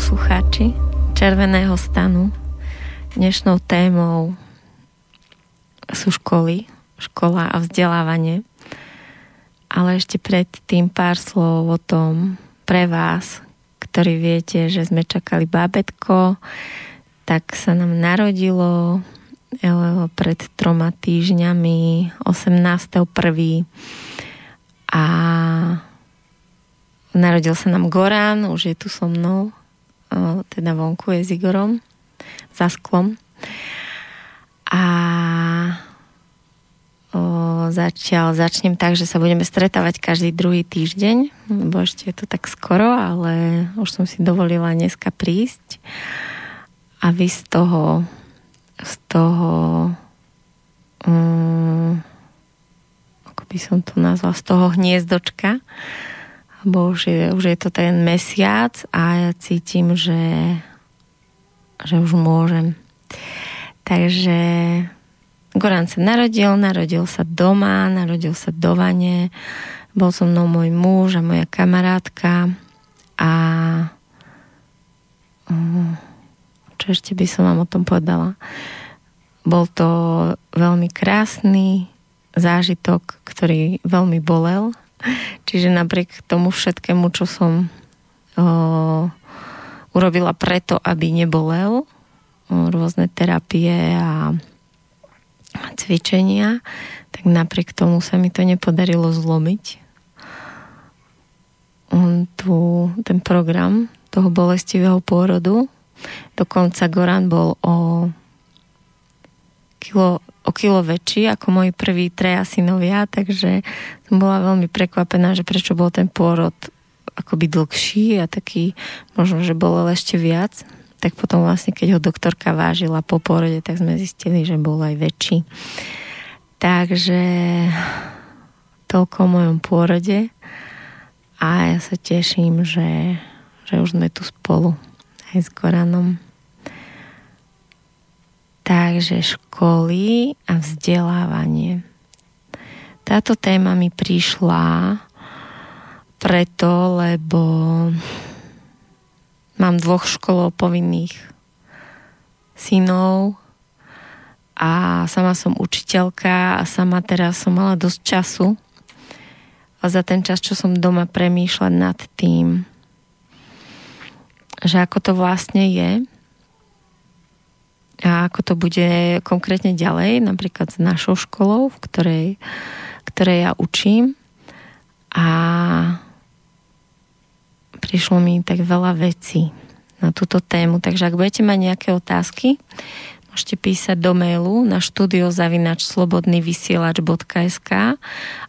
Poslucháči Červeného stanu. Dnešnou témou sú školy, škola a vzdelávanie. Ale ešte predtým pár slov o tom pre vás, ktorí viete, že sme čakali bábetko, tak sa nám narodilo pred troma týždňami 18.1. a Narodil sa nám Gorán, už je tu so mnou, teda vonku je s Igorom, za sklom. A o, začal, začnem tak, že sa budeme stretávať každý druhý týždeň, lebo ešte je to tak skoro, ale už som si dovolila dneska prísť a vy z toho z toho um, ako by som to nazval, z toho hniezdočka lebo už je, už je to ten mesiac a ja cítim, že, že už môžem. Takže Goran sa narodil, narodil sa doma, narodil sa do vane, bol so mnou môj muž a moja kamarátka a čo ešte by som vám o tom povedala? Bol to veľmi krásny zážitok, ktorý veľmi bolel, Čiže napriek tomu všetkému, čo som o, urobila preto, aby nebolel, o, rôzne terapie a cvičenia, tak napriek tomu sa mi to nepodarilo zlomiť. On tu, ten program toho bolestivého pôrodu, dokonca Goran bol o kilo o kilo väčší ako moji prví treja synovia, takže som bola veľmi prekvapená, že prečo bol ten pôrod akoby dlhší a taký, možno, že bolo ešte viac. Tak potom vlastne, keď ho doktorka vážila po pôrode, tak sme zistili, že bol aj väčší. Takže toľko o mojom pôrode a ja sa teším, že, že už sme tu spolu aj s Goranom. Takže školy a vzdelávanie. Táto téma mi prišla preto, lebo mám dvoch školov povinných synov a sama som učiteľka a sama teraz som mala dosť času a za ten čas, čo som doma premýšľať nad tým, že ako to vlastne je, a ako to bude konkrétne ďalej, napríklad s našou školou, v ktorej, ktorej ja učím. A prišlo mi tak veľa vecí na túto tému. Takže ak budete mať nejaké otázky, môžete písať do mailu na studiozavinačslobodnyvysielač.sk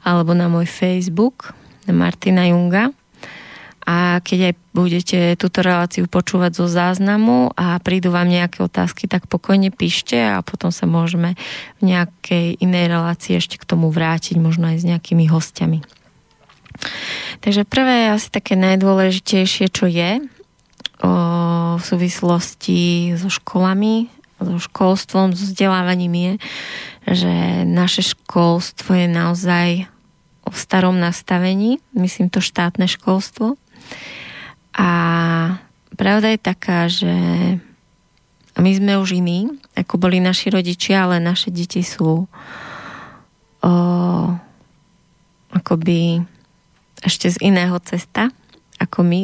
alebo na môj Facebook na Martina Junga a keď aj budete túto reláciu počúvať zo záznamu a prídu vám nejaké otázky, tak pokojne píšte a potom sa môžeme v nejakej inej relácii ešte k tomu vrátiť, možno aj s nejakými hostiami. Takže prvé je asi také najdôležitejšie, čo je o, v súvislosti so školami, so školstvom, so vzdelávaním je, že naše školstvo je naozaj v starom nastavení, myslím to štátne školstvo, a pravda je taká, že my sme už iní, ako boli naši rodičia, ale naše deti sú o, akoby ešte z iného cesta ako my.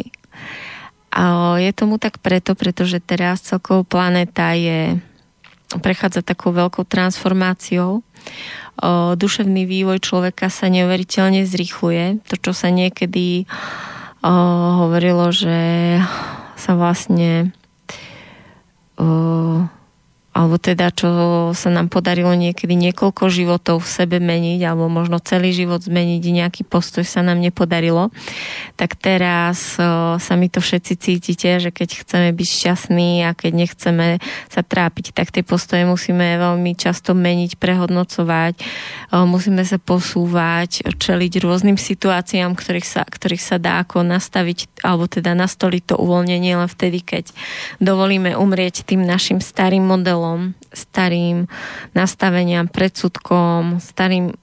A je tomu tak preto, pretože teraz celková planéta je prechádza takou veľkou transformáciou. O, duševný vývoj človeka sa neuveriteľne zrýchluje. To, čo sa niekedy hovorilo, že sa vlastne alebo teda čo sa nám podarilo niekedy niekoľko životov v sebe meniť, alebo možno celý život zmeniť, nejaký postoj sa nám nepodarilo, tak teraz sa mi to všetci cítite, že keď chceme byť šťastní a keď nechceme sa trápiť, tak tie postoje musíme veľmi často meniť, prehodnocovať, musíme sa posúvať, čeliť rôznym situáciám, ktorých sa, ktorých sa dá ako nastaviť, alebo teda nastoliť to uvoľnenie len vtedy, keď dovolíme umrieť tým našim starým modelom modelom, starým nastaveniam, predsudkom, starým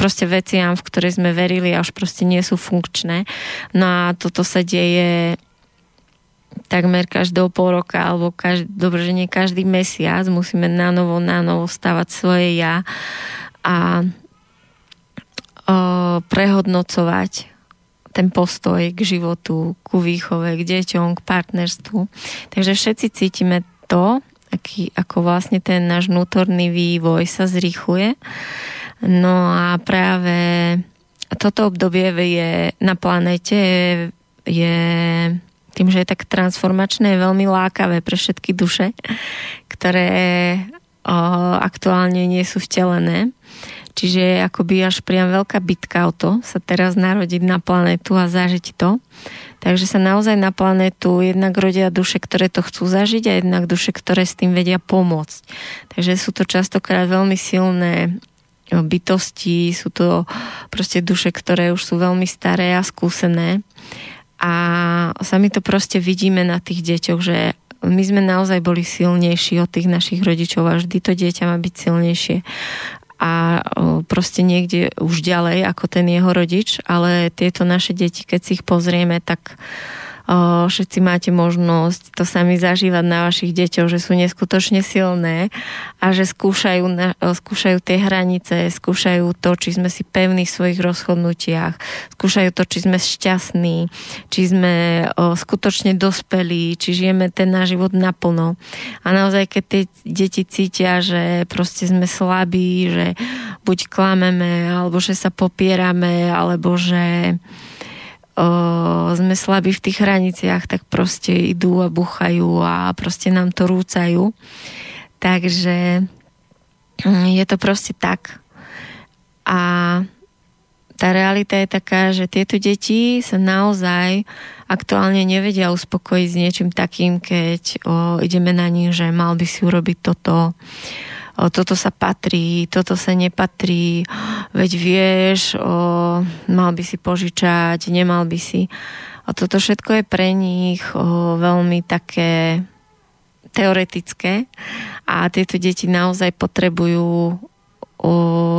proste veciam, v ktoré sme verili a už proste nie sú funkčné. No a toto sa deje takmer každého pol roka, alebo každý, dobre, že nie každý mesiac musíme na novo, na novo stavať svoje ja a o, prehodnocovať ten postoj k životu, ku výchove, k deťom, k partnerstvu. Takže všetci cítime to, aký, ako vlastne ten náš vnútorný vývoj sa zrýchluje. No a práve toto obdobie je na planete je tým, že je tak transformačné, je veľmi lákavé pre všetky duše, ktoré o, aktuálne nie sú vtelené. Čiže akoby až priam veľká bitka o to sa teraz narodiť na planetu a zažiť to. Takže sa naozaj na planetu jednak rodia duše, ktoré to chcú zažiť a jednak duše, ktoré s tým vedia pomôcť. Takže sú to častokrát veľmi silné bytosti, sú to proste duše, ktoré už sú veľmi staré a skúsené. A sami to proste vidíme na tých deťoch, že my sme naozaj boli silnejší od tých našich rodičov a vždy to dieťa má byť silnejšie a proste niekde už ďalej ako ten jeho rodič, ale tieto naše deti, keď si ich pozrieme, tak všetci máte možnosť to sami zažívať na vašich deťoch, že sú neskutočne silné a že skúšajú, skúšajú tie hranice, skúšajú to, či sme si pevní v svojich rozhodnutiach, skúšajú to, či sme šťastní, či sme skutočne dospelí, či žijeme ten náš život naplno. A naozaj, keď tie deti cítia, že proste sme slabí, že buď klameme, alebo že sa popierame, alebo že o, sme slabí v tých hraniciach, tak proste idú a buchajú a proste nám to rúcajú. Takže mm, je to proste tak. A tá realita je taká, že tieto deti sa naozaj aktuálne nevedia uspokojiť s niečím takým, keď o, ideme na nich, že mal by si urobiť toto, toto sa patrí, toto sa nepatrí, veď vieš, o, mal by si požičať, nemal by si. A toto všetko je pre nich o, veľmi také teoretické a tieto deti naozaj potrebujú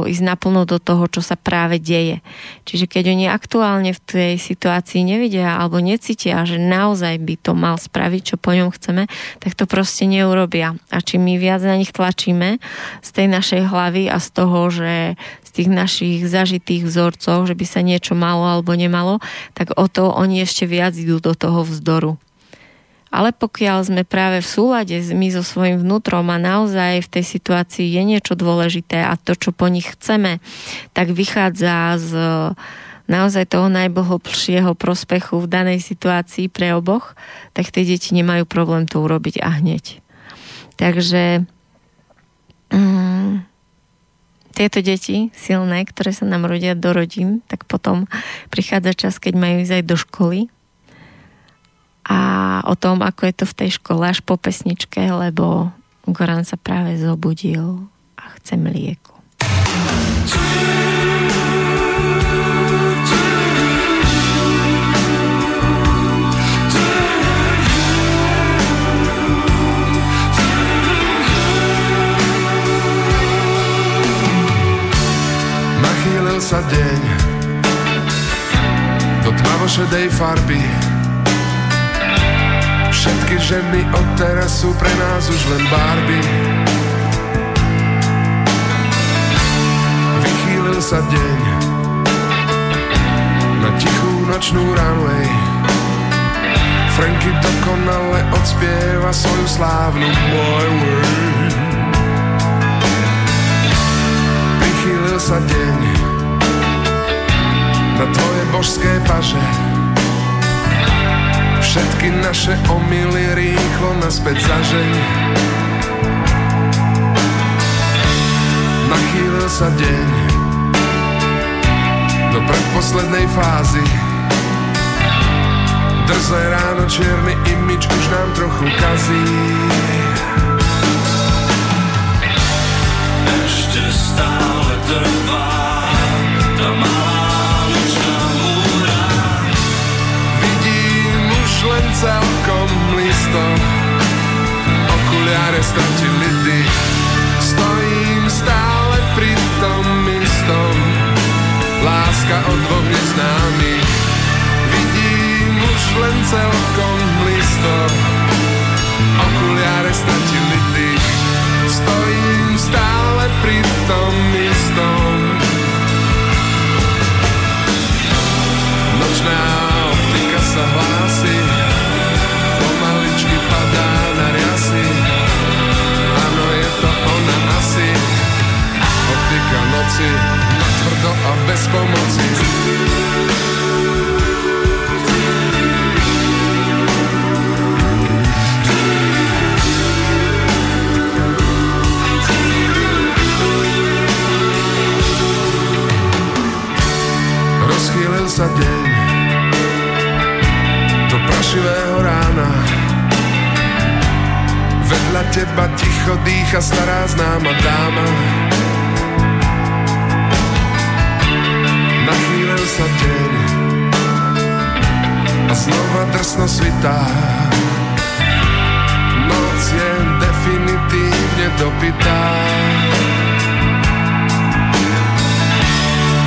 ísť naplno do toho, čo sa práve deje. Čiže keď oni aktuálne v tej situácii nevidia alebo necítia, že naozaj by to mal spraviť, čo po ňom chceme, tak to proste neurobia. A čím my viac na nich tlačíme z tej našej hlavy a z toho, že z tých našich zažitých vzorcov, že by sa niečo malo alebo nemalo, tak o to oni ešte viac idú do toho vzdoru. Ale pokiaľ sme práve v súlade my so svojím vnútrom a naozaj v tej situácii je niečo dôležité a to, čo po nich chceme, tak vychádza z naozaj toho najbohlbšieho prospechu v danej situácii pre oboch, tak tie deti nemajú problém to urobiť a hneď. Takže mm, tieto deti silné, ktoré sa nám rodia do rodín, tak potom prichádza čas, keď majú ísť aj do školy a o tom, ako je to v tej škole až po pesničke, lebo Goran sa práve zobudil a chce mlieko. Nachýlil sa deň do tmavošedej farby Všetky ženy od teraz sú pre nás už len Barbie. Vychýlil sa deň Na tichú nočnú runway. Franky dokonale odspieva svoju slávnu My way Prichýlil sa deň Na tvoje božské paže Všetky naše omily rýchlo naspäť zažeň Nachýlil sa deň Do predposlednej fázy. Drzé ráno čierny imič už nám trochu kazí. Ešte stále trvá celkom blízko. Okuliare stratili dých Stojím stále pri tom istom. Láska od dvoch neznámych Vidím už len celkom blízko. Okuliare stratili dých Stojím stále pri tom istom. Nočná optika sa hlási Na tvrdo a bez pomoci. Rozchýlil sa deň do prašivého rána. Vedľa teba ticho dýcha stará známa dáma. sa deň a znova drsno svitá. Noc je definitívne dopytá.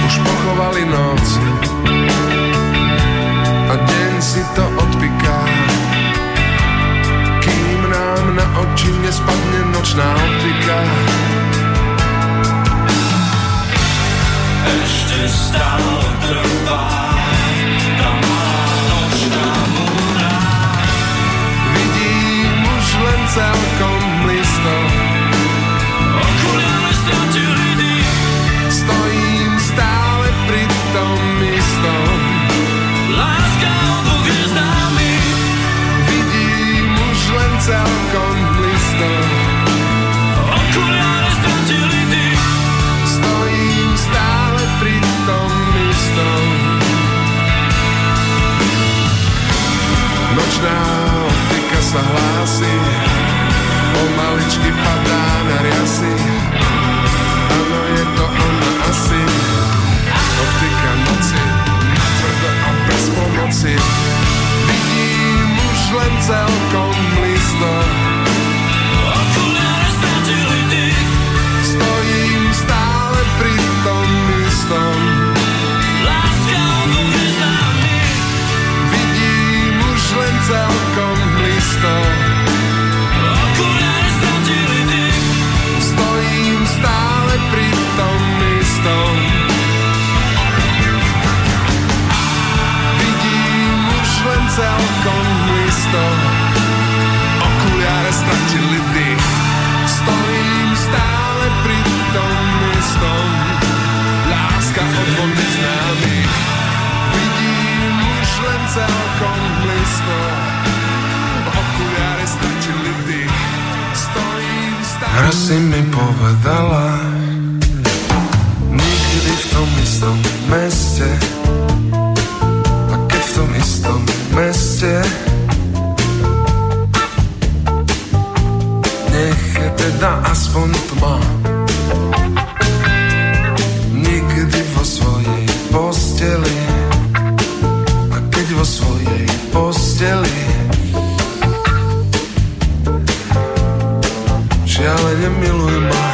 Už pochovali noc a deň si to odpiká. Kým nám na oči nespadne nočná optika. ešte stále trvá tá malá nočná. Vidím už len celkom blízko. Okuliare stratili dých. Stojím stále pri tom istom. Láska o dvoch. Vidím už len sa hlási Pomaličky padá na riasy. Áno, je to ona asi. Optika noci Natvrdo a bez pomoci. Vidím už len celkom celkom isto Okuliare stratili dých. Stojím stále pri tom istom Láska od dvoch neznámych Vidím už len celkom blízko. Okuliare stratili dých. Stojím stále Raz si mi povedala vo svojej posteli. Že nemiluj ma.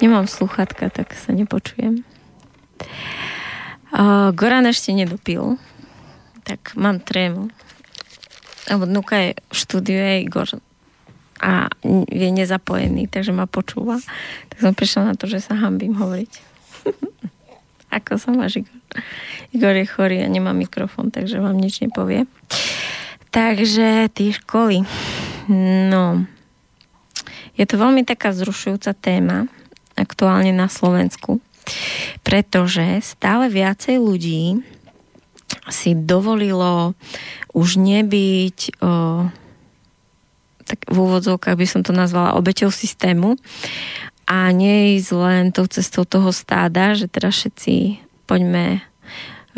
Nemám sluchatka, tak sa nepočujem. Uh, Goran ešte nedopil, tak mám trému. Lebo Nuka je v štúdiu, je Igor a je nezapojený, takže ma počúva. Tak som prišla na to, že sa hambím hovoriť. Ako sa máš, Igor? Igor je chorý a nemá mikrofón, takže vám nič nepovie. Takže tie školy. No, je to veľmi taká zrušujúca téma, aktuálne na Slovensku, pretože stále viacej ľudí si dovolilo už nebyť o, tak v úvodzovkách by som to nazvala obeťou systému. A nie ísť len tou cestou toho stáda, že teraz všetci poďme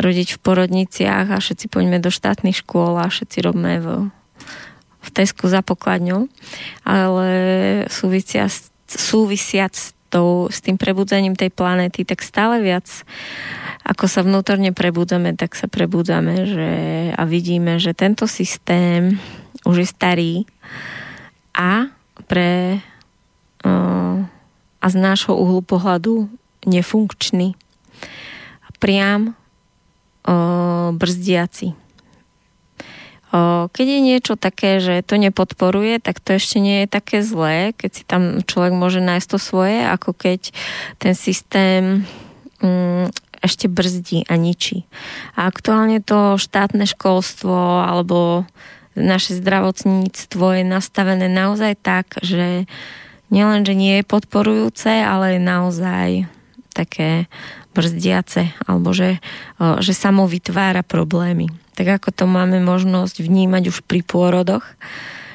rodiť v porodniciach a všetci poďme do štátnych škôl a všetci robíme v, v Tesku za pokladňou, ale súvisia, súvisiac s, tou, s tým prebudzením tej planéty, tak stále viac ako sa vnútorne prebudzame, tak sa prebudzame že, a vidíme, že tento systém už je starý a pre a z nášho uhlu pohľadu nefunkčný. Priam brzdiaci. Keď je niečo také, že to nepodporuje, tak to ešte nie je také zlé, keď si tam človek môže nájsť to svoje, ako keď ten systém mm, ešte brzdí a ničí. A aktuálne to štátne školstvo alebo naše zdravotníctvo je nastavené naozaj tak, že nielen, že nie je podporujúce, ale je naozaj také brzdiace, alebo že, že samo vytvára problémy. Tak ako to máme možnosť vnímať už pri pôrodoch,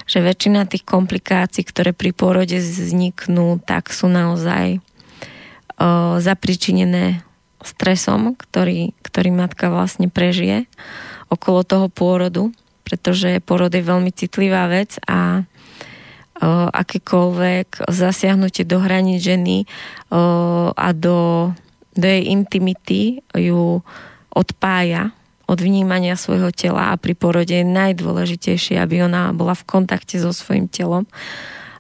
že väčšina tých komplikácií, ktoré pri pôrode vzniknú, tak sú naozaj o, zapričinené stresom, ktorý, ktorý matka vlastne prežije okolo toho pôrodu pretože porod je veľmi citlivá vec a o, akékoľvek zasiahnutie do hraní ženy o, a do, do jej intimity ju odpája od vnímania svojho tela a pri porode je najdôležitejšie, aby ona bola v kontakte so svojim telom,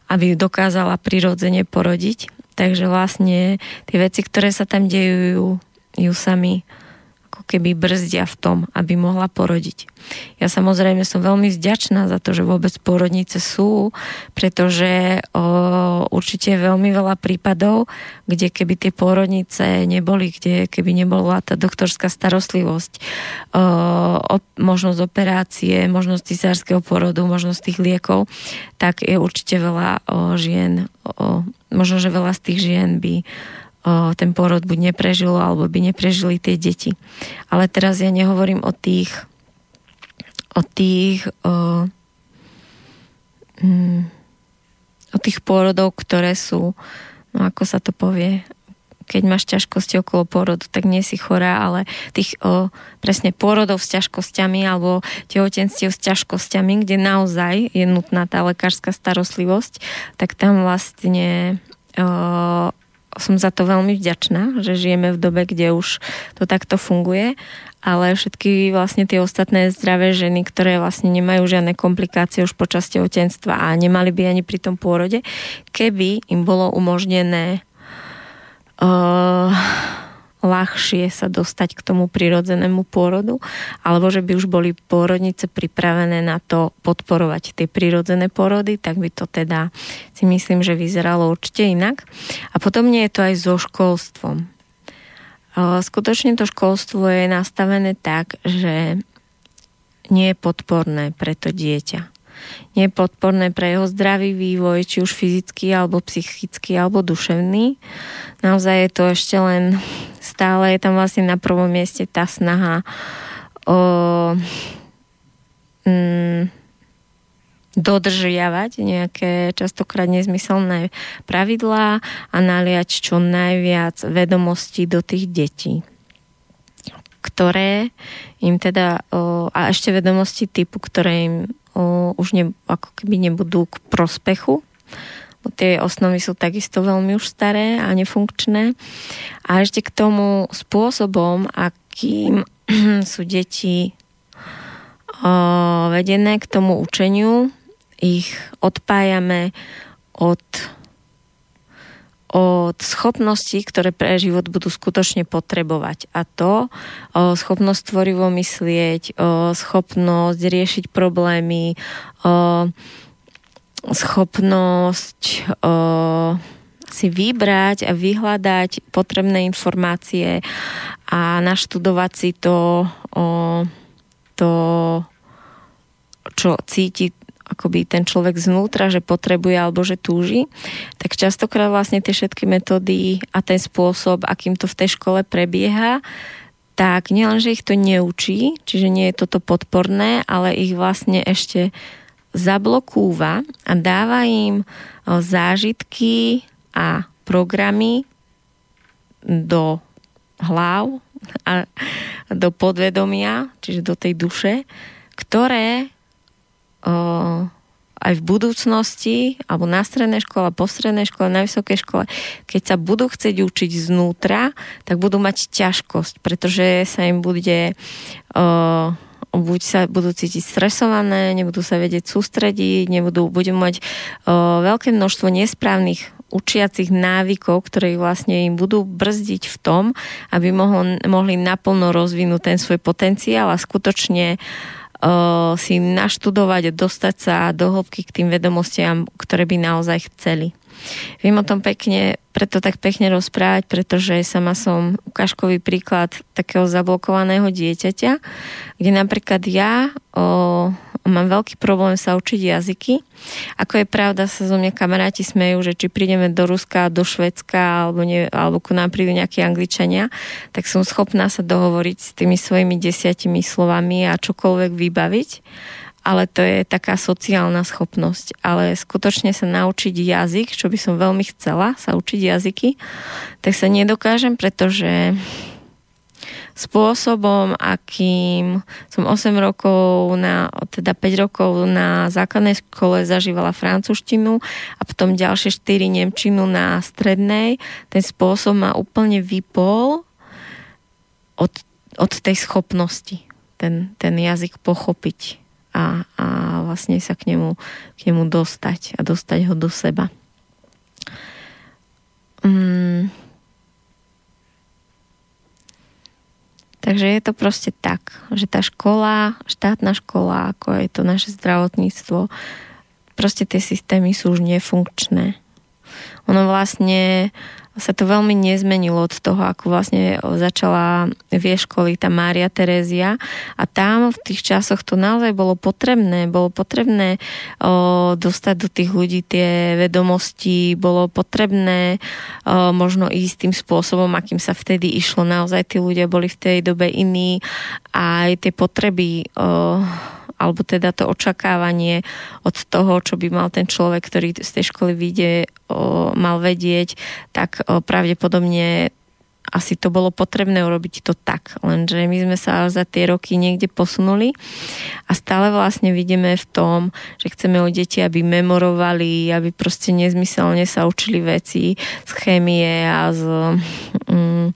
aby ju dokázala prirodzene porodiť. Takže vlastne tie veci, ktoré sa tam dejú, ju, ju sami keby brzdia v tom, aby mohla porodiť. Ja samozrejme som veľmi vďačná za to, že vôbec porodnice sú, pretože o, určite je veľmi veľa prípadov, kde keby tie porodnice neboli, kde keby nebola tá doktorská starostlivosť, o, o, možnosť operácie, možnosť cisárskeho porodu, možnosť tých liekov, tak je určite veľa o, žien, o, možno, že veľa z tých žien by ten porod buď neprežilo, alebo by neprežili tie deti. Ale teraz ja nehovorím o tých o tých o, mm, o tých pôrodov, ktoré sú no ako sa to povie keď máš ťažkosti okolo pôrodu, tak nie si chorá, ale tých o, presne pôrodov s ťažkosťami alebo tehotenstiev s ťažkosťami, kde naozaj je nutná tá lekárska starostlivosť, tak tam vlastne o, som za to veľmi vďačná, že žijeme v dobe, kde už to takto funguje, ale všetky vlastne tie ostatné zdravé ženy, ktoré vlastne nemajú žiadne komplikácie už počas tehotenstva a nemali by ani pri tom pôrode, keby im bolo umožnené uh, ľahšie sa dostať k tomu prirodzenému pôrodu, alebo že by už boli pôrodnice pripravené na to podporovať tie prirodzené pôrody, tak by to teda si myslím, že vyzeralo určite inak. A potom nie je to aj so školstvom. Skutočne to školstvo je nastavené tak, že nie je podporné pre to dieťa je podporné pre jeho zdravý vývoj, či už fyzický, alebo psychický, alebo duševný. Naozaj je to ešte len stále je tam vlastne na prvom mieste tá snaha o mm, dodržiavať nejaké častokrát nezmyselné pravidlá a naliať čo najviac vedomostí do tých detí ktoré im teda, a ešte vedomosti typu, ktoré im už ne, ako keby nebudú k prospechu, Tie osnovy sú takisto veľmi už staré a nefunkčné. A ešte k tomu spôsobom, akým sú deti o, vedené k tomu učeniu, ich odpájame od od schopností, ktoré pre život budú skutočne potrebovať. A to o, schopnosť tvorivo myslieť, o, schopnosť riešiť problémy, o, schopnosť o, si vybrať a vyhľadať potrebné informácie a naštudovať si to, o, to čo cíti akoby ten človek znútra, že potrebuje alebo že túži, tak častokrát vlastne tie všetky metódy a ten spôsob, akým to v tej škole prebieha, tak nielen, že ich to neučí, čiže nie je toto podporné, ale ich vlastne ešte zablokúva a dáva im zážitky a programy do hlav a do podvedomia, čiže do tej duše, ktoré aj v budúcnosti, alebo na strednej škole, po strednej škole, na vysokej škole, keď sa budú chcieť učiť znútra, tak budú mať ťažkosť, pretože sa im bude uh, buď sa budú cítiť stresované, nebudú sa vedieť sústrediť, nebudú, budú mať uh, veľké množstvo nesprávnych učiacich návykov, ktoré vlastne im budú brzdiť v tom, aby mohol, mohli naplno rozvinúť ten svoj potenciál a skutočne si naštudovať dostať sa do hĺbky k tým vedomostiam, ktoré by naozaj chceli. Viem o tom pekne, preto tak pekne rozprávať, pretože sama som ukážkový príklad takého zablokovaného dieťaťa, kde napríklad ja o, mám veľký problém sa učiť jazyky. Ako je pravda, sa zo mňa kamaráti smejú, že či prídeme do Ruska, do Švedska alebo, nie, alebo ku nám prídu nejakí Angličania, tak som schopná sa dohovoriť s tými svojimi desiatimi slovami a čokoľvek vybaviť ale to je taká sociálna schopnosť. Ale skutočne sa naučiť jazyk, čo by som veľmi chcela, sa učiť jazyky, tak sa nedokážem, pretože spôsobom, akým som 8 rokov, na, teda 5 rokov na základnej škole zažívala francúzštinu a potom ďalšie 4 nemčinu na strednej, ten spôsob ma úplne vypol od, od tej schopnosti ten, ten jazyk pochopiť a, a vlastne sa k nemu, k nemu dostať a dostať ho do seba. Mm. Takže je to proste tak, že tá škola, štátna škola, ako je to naše zdravotníctvo, proste tie systémy sú už nefunkčné. Ono vlastne sa to veľmi nezmenilo od toho, ako vlastne začala vie školy tá Mária Terézia a tam v tých časoch to naozaj bolo potrebné. Bolo potrebné o, dostať do tých ľudí tie vedomosti, bolo potrebné o, možno ísť tým spôsobom, akým sa vtedy išlo. Naozaj tí ľudia boli v tej dobe iní a aj tie potreby o, alebo teda to očakávanie od toho, čo by mal ten človek, ktorý z tej školy vyjde, mal vedieť, tak pravdepodobne asi to bolo potrebné urobiť to tak, lenže my sme sa za tie roky niekde posunuli a stále vlastne vidíme v tom, že chceme od deti, aby memorovali, aby proste nezmyselne sa učili veci z chémie a z, mm,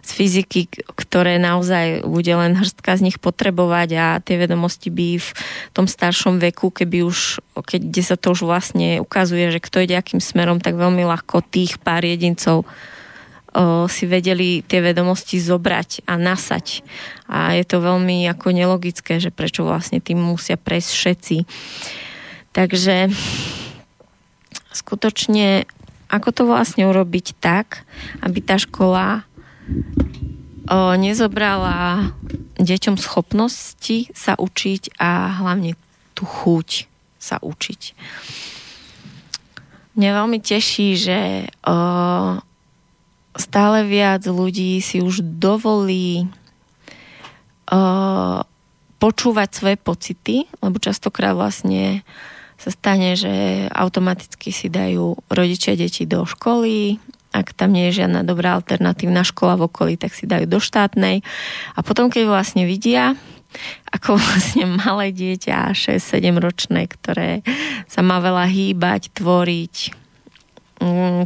z fyziky, ktoré naozaj bude len hrstka z nich potrebovať a tie vedomosti by v tom staršom veku, keby už, keď kde sa to už vlastne ukazuje, že kto ide akým smerom, tak veľmi ľahko tých pár jedincov si vedeli tie vedomosti zobrať a nasať. A je to veľmi ako nelogické, že prečo vlastne tým musia prejsť všetci. Takže skutočne, ako to vlastne urobiť tak, aby tá škola nezobrala deťom schopnosti sa učiť a hlavne tú chuť sa učiť. Mňa veľmi teší, že stále viac ľudí si už dovolí uh, počúvať svoje pocity, lebo častokrát vlastne sa stane, že automaticky si dajú rodičia deti do školy, ak tam nie je žiadna dobrá alternatívna škola v okolí, tak si dajú do štátnej. A potom, keď vlastne vidia, ako vlastne malé dieťa, 6-7 ročné, ktoré sa má veľa hýbať, tvoriť,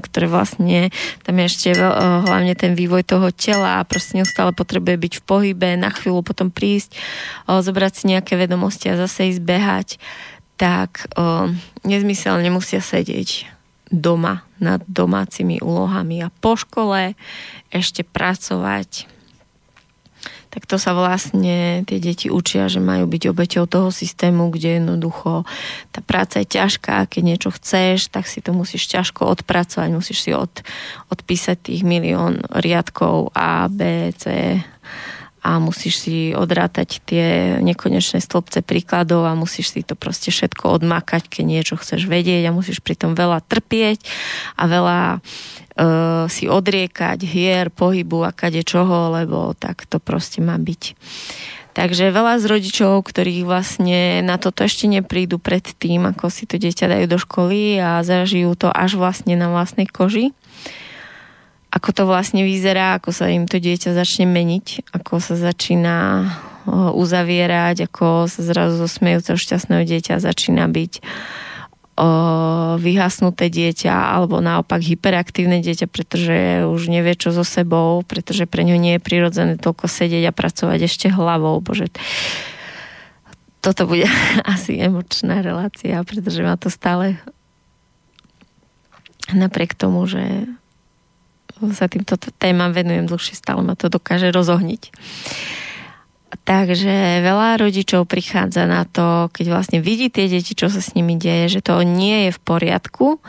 ktoré vlastne, tam je ešte eh, hlavne ten vývoj toho tela a proste neustále potrebuje byť v pohybe, na chvíľu potom prísť, eh, zobrať si nejaké vedomosti a zase ísť behať, tak eh, nezmyselne musia sedieť doma nad domácimi úlohami a po škole ešte pracovať tak to sa vlastne tie deti učia, že majú byť obeťou toho systému, kde jednoducho tá práca je ťažká, keď niečo chceš, tak si to musíš ťažko odpracovať, musíš si od, odpísať tých milión riadkov A, B, C a musíš si odrátať tie nekonečné stĺpce príkladov a musíš si to proste všetko odmakať, keď niečo chceš vedieť a musíš pritom veľa trpieť a veľa uh, si odriekať hier, pohybu a kade čoho, lebo tak to proste má byť. Takže veľa z rodičov, ktorých vlastne na toto ešte neprídu pred tým, ako si to dieťa dajú do školy a zažijú to až vlastne na vlastnej koži, ako to vlastne vyzerá, ako sa im to dieťa začne meniť, ako sa začína uzavierať, ako sa zrazu zo smejúceho šťastného dieťa začína byť o, vyhasnuté dieťa alebo naopak hyperaktívne dieťa, pretože už nevie čo so sebou, pretože pre ňo nie je prirodzené toľko sedieť a pracovať ešte hlavou. Bože, toto bude asi emočná relácia, pretože ma to stále napriek tomu, že sa týmto témam venujem dlhšie, stále ma to dokáže rozohniť. Takže veľa rodičov prichádza na to, keď vlastne vidí tie deti, čo sa s nimi deje, že to nie je v poriadku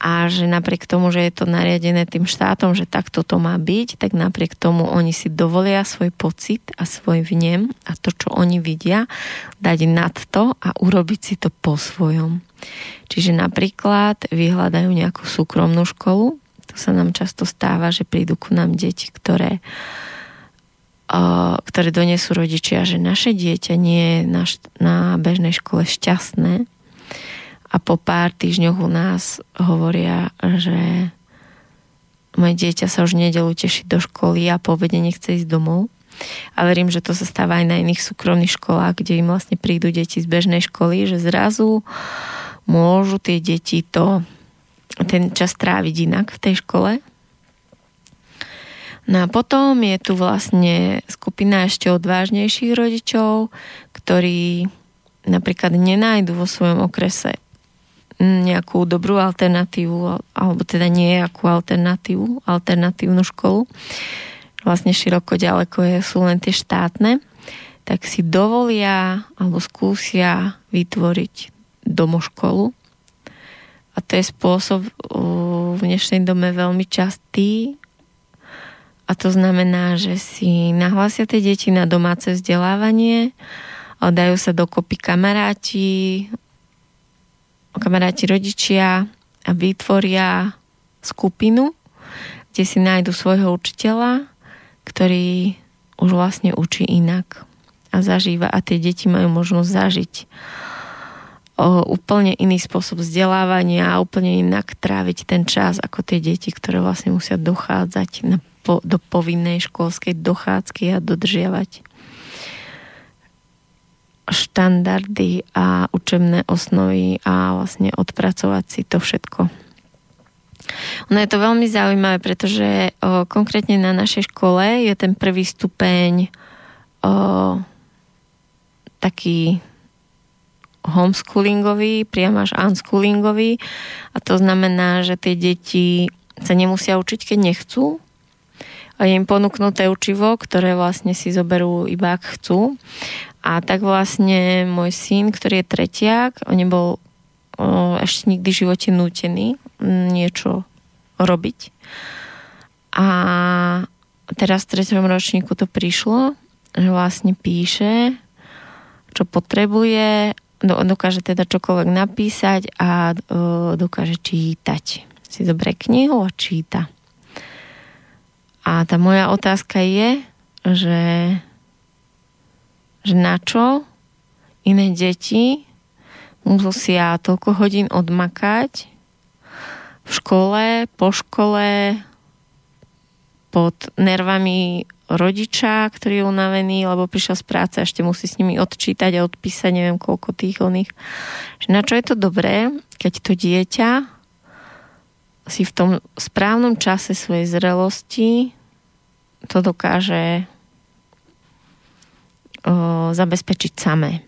a že napriek tomu, že je to nariadené tým štátom, že takto to má byť, tak napriek tomu oni si dovolia svoj pocit a svoj vnem a to, čo oni vidia, dať nad to a urobiť si to po svojom. Čiže napríklad vyhľadajú nejakú súkromnú školu, to sa nám často stáva, že prídu ku nám deti, ktoré uh, ktoré donesú rodičia, že naše dieťa nie je na, na bežnej škole šťastné a po pár týždňoch u nás hovoria, že moje dieťa sa už nedelu tešiť do školy a povede nechce ísť domov. A verím, že to sa stáva aj na iných súkromných školách, kde im vlastne prídu deti z bežnej školy, že zrazu môžu tie deti to ten čas tráviť inak v tej škole No a potom je tu vlastne skupina ešte odvážnejších rodičov, ktorí napríklad nenájdu vo svojom okrese nejakú dobrú alternatívu, alebo teda nejakú alternatívu, alternatívnu školu. Vlastne široko ďaleko sú len tie štátne, tak si dovolia alebo skúsia vytvoriť domoškolu. A to je spôsob v dnešnej dome veľmi častý a to znamená, že si nahlásia tie deti na domáce vzdelávanie, dajú sa dokopy kamaráti, kamaráti rodičia a vytvoria skupinu, kde si nájdu svojho učiteľa, ktorý už vlastne učí inak a zažíva. A tie deti majú možnosť zažiť o úplne iný spôsob vzdelávania a úplne inak tráviť ten čas ako tie deti, ktoré vlastne musia dochádzať na po, do povinnej školskej dochádzky a dodržiavať štandardy a učebné osnovy a vlastne odpracovať si to všetko. Ono je to veľmi zaujímavé, pretože o, konkrétne na našej škole je ten prvý stupeň o, taký homeschoolingový, priam až unschoolingový a to znamená, že tie deti sa nemusia učiť, keď nechcú, je im ponúknuté učivo, ktoré vlastne si zoberú iba ak chcú. A tak vlastne môj syn, ktorý je tretiak, on nebol ešte nikdy v živote nútený niečo robiť. A teraz v treťom ročníku to prišlo, že vlastne píše, čo potrebuje, dokáže teda čokoľvek napísať a dokáže čítať. Si zoberie knihu a číta. A tá moja otázka je, že, že na čo iné deti musia toľko hodín odmakať v škole, po škole, pod nervami rodiča, ktorý je unavený, lebo prišiel z práce a ešte musí s nimi odčítať a odpísať neviem koľko tých oných. Na čo je to dobré, keď to dieťa si v tom správnom čase svojej zrelosti to dokáže o, zabezpečiť samé.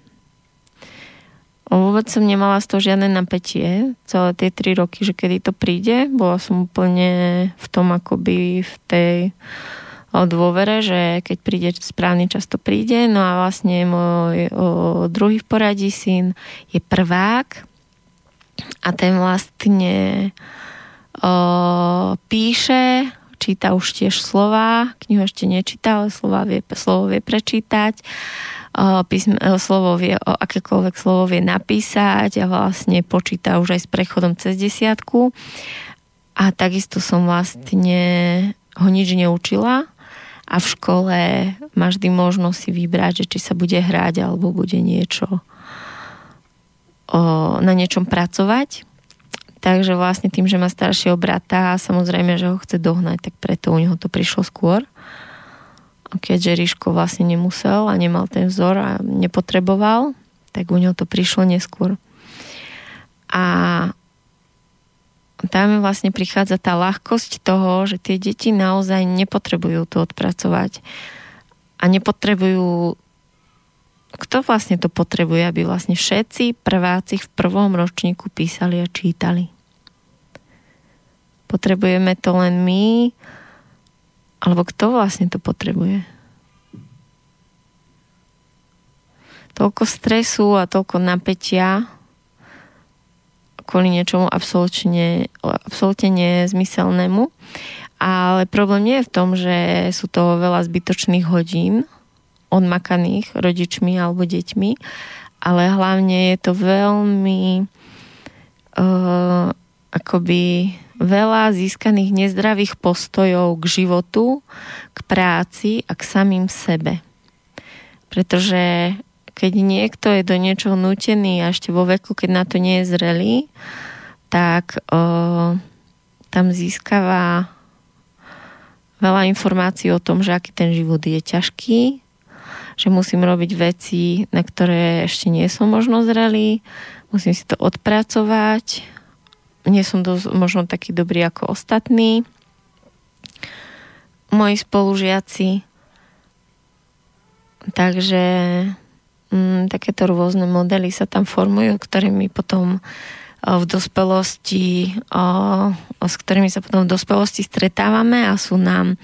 O, vôbec som nemala z toho žiadne napätie celé tie tri roky, že kedy to príde. Bola som úplne v tom akoby v tej o dôvere, že keď príde správny čas, to príde. No a vlastne môj o, druhý v poradí syn je prvák a ten vlastne píše, číta už tiež slova, knihu ešte nečíta, ale slova vie, slovo vie prečítať. O, písm, o, slovo vie, akékoľvek slovo vie napísať a vlastne počíta už aj s prechodom cez desiatku. A takisto som vlastne ho nič neučila, a v škole má vždy možnosť si vybrať, že či sa bude hrať alebo bude niečo o, na niečom pracovať. Takže vlastne tým, že má staršieho brata a samozrejme, že ho chce dohnať, tak preto u neho to prišlo skôr. A keďže Ríško vlastne nemusel a nemal ten vzor a nepotreboval, tak u neho to prišlo neskôr. A tam vlastne prichádza tá ľahkosť toho, že tie deti naozaj nepotrebujú to odpracovať. A nepotrebujú kto vlastne to potrebuje, aby vlastne všetci prváci v prvom ročníku písali a čítali. Potrebujeme to len my, alebo kto vlastne to potrebuje? Toľko stresu a toľko napätia, kvôli niečomu absolútne, absolútne nezmyselnému. Ale problém nie je v tom, že sú to veľa zbytočných hodín odmakaných rodičmi alebo deťmi, ale hlavne je to veľmi uh, akoby veľa získaných nezdravých postojov k životu, k práci a k samým sebe. Pretože keď niekto je do niečoho nutený a ešte vo veku, keď na to nie je zrelý, tak o, tam získava veľa informácií o tom, že aký ten život je ťažký, že musím robiť veci, na ktoré ešte nie som možno zrelý, musím si to odpracovať, nie som dosť, možno taký dobrý ako ostatní. Moji spolužiaci. Takže mm, takéto rôzne modely sa tam formujú, ktorými potom v dospelosti, s ktorými sa potom v dospelosti stretávame a sú nám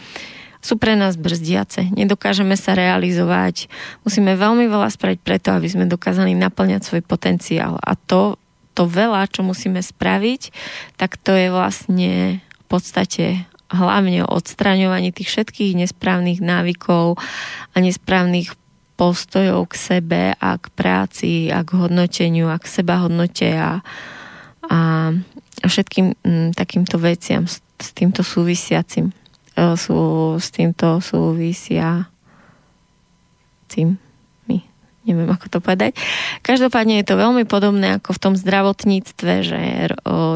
sú pre nás brzdiace. Nedokážeme sa realizovať. Musíme veľmi veľa spraviť preto, aby sme dokázali naplňať svoj potenciál. A to, to veľa, čo musíme spraviť, tak to je vlastne v podstate hlavne o odstraňovaní tých všetkých nesprávnych návykov a nesprávnych postojov k sebe a k práci a k hodnoteniu a k seba hodnote a, a všetkým m, takýmto veciam s, s týmto súvisiacim sú s týmto súvisia tým my. Neviem, ako to povedať. Každopádne je to veľmi podobné ako v tom zdravotníctve, že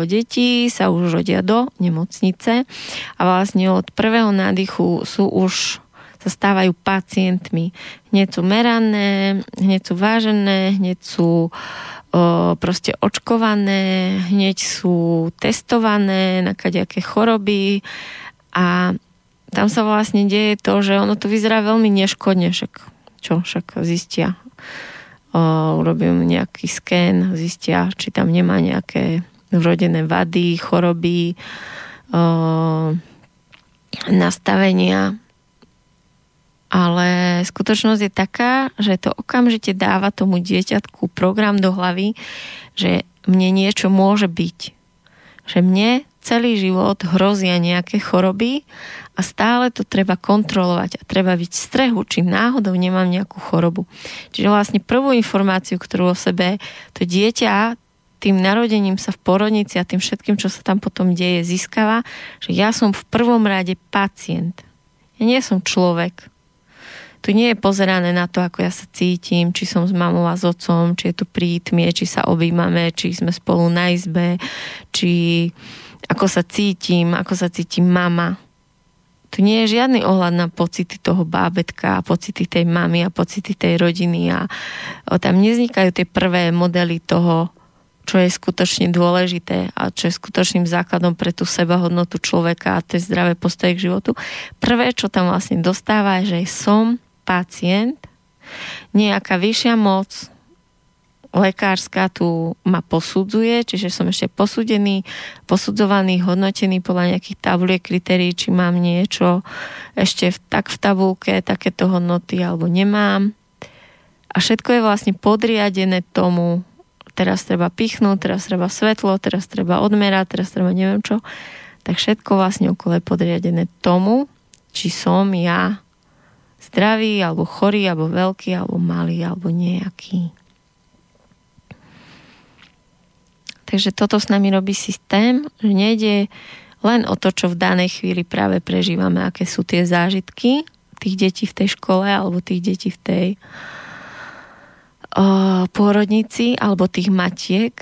deti sa už rodia do nemocnice a vlastne od prvého nádychu sú už sa stávajú pacientmi. Hneď sú merané, hneď sú vážené, hneď sú o, proste očkované, hneď sú testované na kadejaké choroby a tam sa vlastne deje to, že ono to vyzerá veľmi neškodne, však čo, však zistia. Urobím nejaký sken, zistia, či tam nemá nejaké vrodené vady, choroby, o, nastavenia ale skutočnosť je taká, že to okamžite dáva tomu dieťatku program do hlavy, že mne niečo môže byť. Že mne celý život hrozia nejaké choroby a stále to treba kontrolovať a treba byť strehu, či náhodou nemám nejakú chorobu. Čiže vlastne prvú informáciu, ktorú o sebe to dieťa tým narodením sa v porodnici a tým všetkým, čo sa tam potom deje, získava, že ja som v prvom rade pacient. Ja nie som človek tu nie je pozerané na to, ako ja sa cítim, či som s mamou a s otcom, či je tu prítmie, či sa objímame, či sme spolu na izbe, či ako sa cítim, ako sa cítim mama. Tu nie je žiadny ohľad na pocity toho bábetka, pocity tej mamy a pocity tej rodiny a tam neznikajú tie prvé modely toho, čo je skutočne dôležité a čo je skutočným základom pre tú sebahodnotu človeka a tie zdravé postoje k životu. Prvé, čo tam vlastne dostáva, je, že som pacient, nejaká vyššia moc, lekárska tu ma posudzuje, čiže som ešte posúdený, posudzovaný, hodnotený podľa nejakých tabuliek kritérií, či mám niečo ešte v, tak v tabulke, takéto hodnoty alebo nemám. A všetko je vlastne podriadené tomu, teraz treba pichnúť, teraz treba svetlo, teraz treba odmerať, teraz treba neviem čo. Tak všetko vlastne okolo je podriadené tomu, či som ja zdravý, alebo chorý, alebo veľký, alebo malý, alebo nejaký. Takže toto s nami robí systém, že nejde len o to, čo v danej chvíli práve prežívame, aké sú tie zážitky tých detí v tej škole alebo tých detí v tej o, pôrodnici alebo tých matiek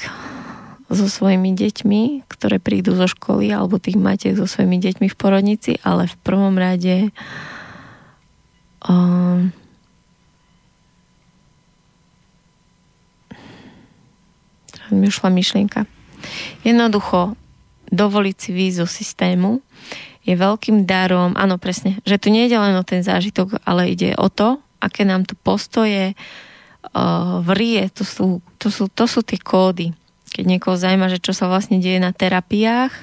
so svojimi deťmi, ktoré prídu zo školy alebo tých matiek so svojimi deťmi v porodnici, ale v prvom rade o, mi šla myšlienka. Jednoducho, dovoliť si výjsť systému je veľkým darom, áno presne, že tu nie ide len o ten zážitok, ale ide o to, aké nám tu postoje uh, vrie, to sú, to, sú, to sú tie kódy keď niekoho zaujíma, že čo sa vlastne deje na terapiách,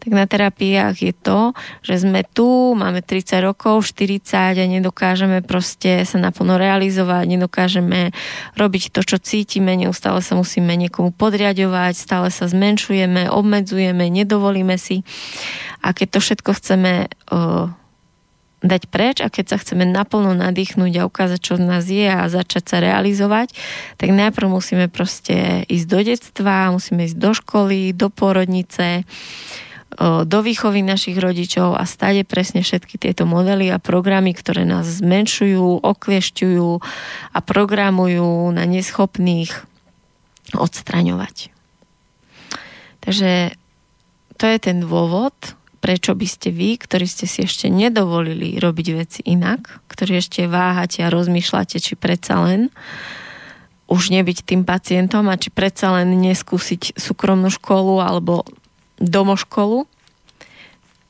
tak na terapiách je to, že sme tu, máme 30 rokov, 40 a nedokážeme proste sa naplno realizovať, nedokážeme robiť to, čo cítime, neustále sa musíme niekomu podriadovať, stále sa zmenšujeme, obmedzujeme, nedovolíme si. A keď to všetko chceme uh, dať preč a keď sa chceme naplno nadýchnuť a ukázať, čo z nás je a začať sa realizovať, tak najprv musíme proste ísť do detstva, musíme ísť do školy, do porodnice, do výchovy našich rodičov a stade presne všetky tieto modely a programy, ktoré nás zmenšujú, okliešťujú a programujú na neschopných odstraňovať. Takže to je ten dôvod, prečo by ste vy, ktorí ste si ešte nedovolili robiť veci inak, ktorí ešte váhate a rozmýšľate, či predsa len už nebyť tým pacientom a či predsa len neskúsiť súkromnú školu alebo domoškolu,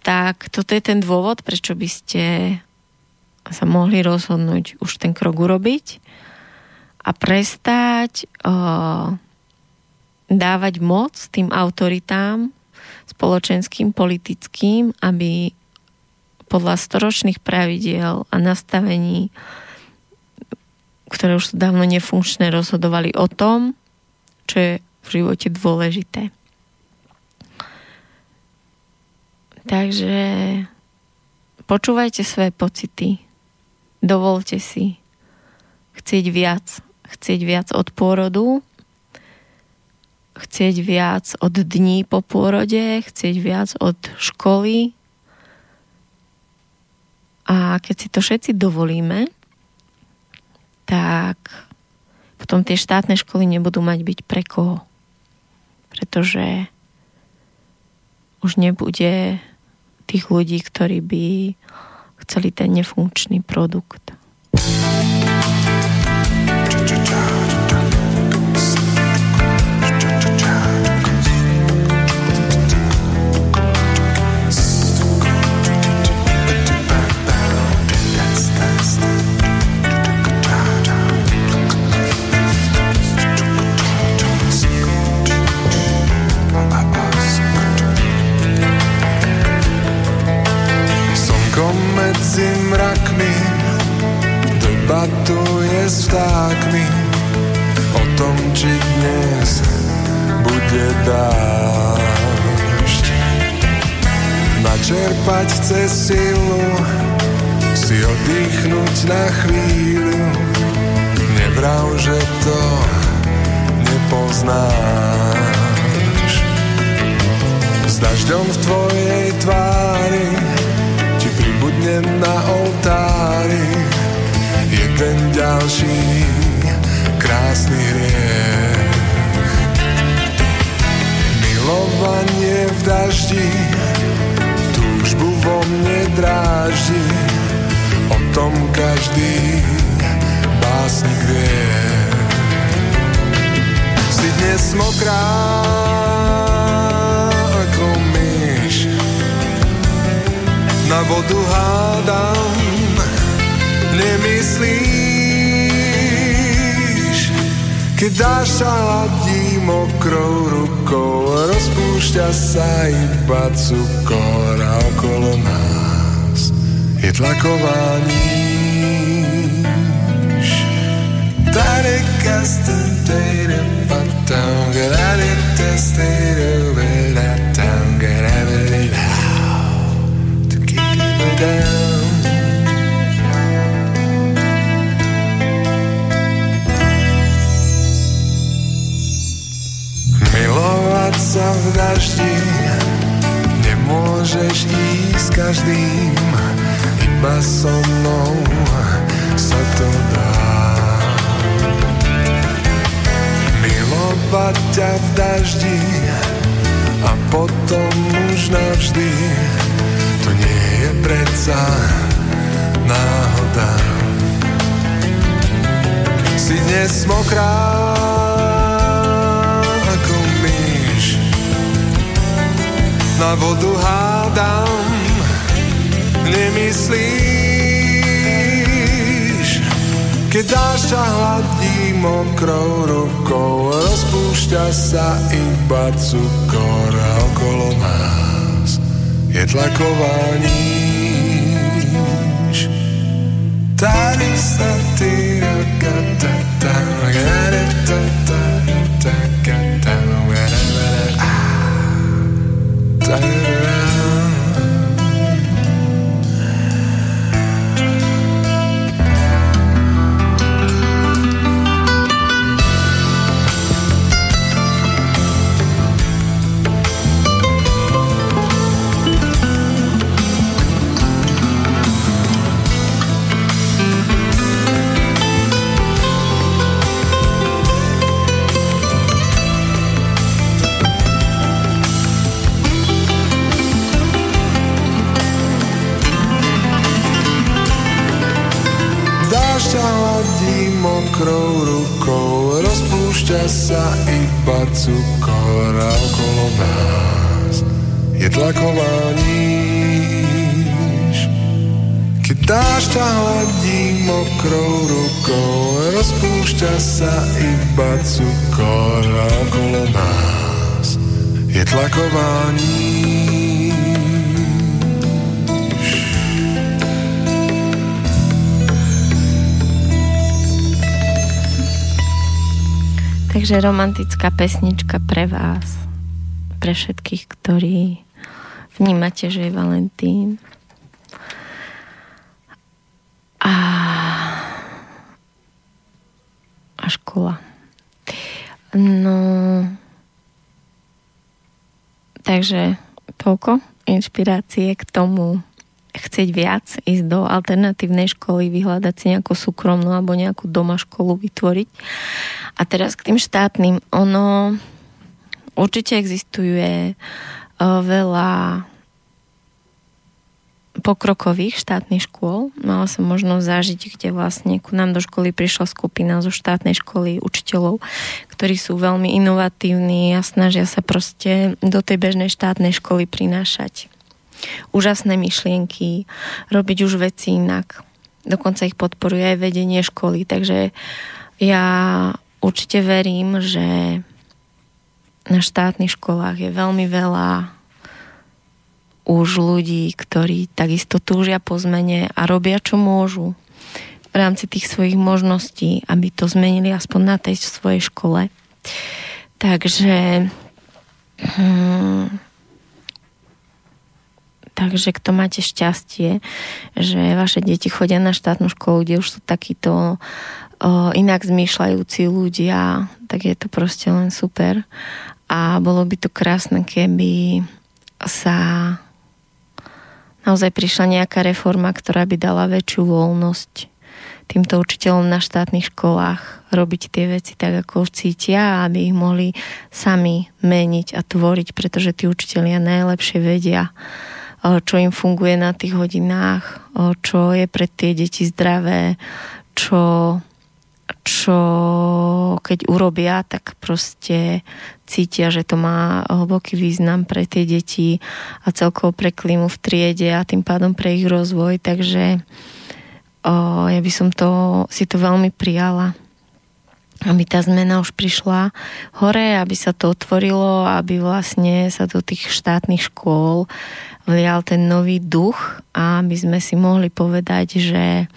tak toto je ten dôvod, prečo by ste sa mohli rozhodnúť už ten krok urobiť a prestať uh, dávať moc tým autoritám, spoločenským, politickým, aby podľa storočných pravidiel a nastavení, ktoré už sú dávno nefunkčné, rozhodovali o tom, čo je v živote dôležité. Takže počúvajte svoje pocity, dovolte si chcieť viac, chcieť viac od pôrodu, chcieť viac od dní po pôrode, chcieť viac od školy. A keď si to všetci dovolíme, tak potom tie štátne školy nebudú mať byť pre koho. Pretože už nebude tých ľudí, ktorí by chceli ten nefunkčný produkt. debatuje dážď. Načerpať cez silu, si oddychnúť na chvíľu, nevrav, že to nepoznáš. S dažďom v tvojej tvári ti pribudnem na oltári ten ďalší krásny hriech. Plavanie v daždi Túžbu vo mne dráždi. O tom každý básnik vie. Si dnes mokrá ako myš. Na vodu hádam Nemyslíš. Keď dáš sa hladí mokrou rukou, rozpúšťa sa iba cukor a okolo nás je tlaková níž. Tady kastentere patam, gradade testere velatam, it down. Sa v daždi. Nemôžeš ísť každým Iba so mnou sa to dá. Milovať ťa v daždi A potom už navždy To nie je predsa náhoda. Si dnes mokrá Na vodu hádam Nemyslíš Keď dáš ťa hladí mokrou rukou Rozpúšťa sa iba cukor A okolo nás je tlaková níž Tady sa ty rakatata, rakatata, rakatata, tired cukor a okolo nás je tlaková níž. Keď dáš ťa hladí mokrou rukou, rozpúšťa sa iba cukor a okolo nás je tlaková níž. Takže romantická pesnička pre vás, pre všetkých, ktorí vnímate, že je Valentín. A, a škola. No, takže toľko inšpirácie k tomu chcieť viac, ísť do alternatívnej školy, vyhľadať si nejakú súkromnú alebo nejakú doma školu vytvoriť. A teraz k tým štátnym. Ono určite existuje uh, veľa pokrokových štátnych škôl. Mala som možnosť zažiť, kde vlastne ku nám do školy prišla skupina zo štátnej školy učiteľov, ktorí sú veľmi inovatívni a snažia sa proste do tej bežnej štátnej školy prinášať úžasné myšlienky, robiť už veci inak. Dokonca ich podporuje aj vedenie školy, takže ja určite verím, že na štátnych školách je veľmi veľa už ľudí, ktorí takisto túžia po zmene a robia, čo môžu v rámci tých svojich možností, aby to zmenili aspoň na tej svojej škole. Takže hm, Takže kto máte šťastie, že vaše deti chodia na štátnu školu, kde už sú takíto o, inak zmýšľajúci ľudia, tak je to proste len super. A bolo by to krásne, keby sa naozaj prišla nejaká reforma, ktorá by dala väčšiu voľnosť týmto učiteľom na štátnych školách robiť tie veci tak, ako cítia, aby ich mohli sami meniť a tvoriť, pretože tí učiteľia najlepšie vedia, čo im funguje na tých hodinách, čo je pre tie deti zdravé, čo, čo keď urobia, tak proste cítia, že to má hlboký význam pre tie deti a celkovo pre klímu v triede a tým pádom pre ich rozvoj. Takže o, ja by som to, si to veľmi prijala aby tá zmena už prišla hore, aby sa to otvorilo, aby vlastne sa do tých štátnych škôl vlial ten nový duch a aby sme si mohli povedať, že,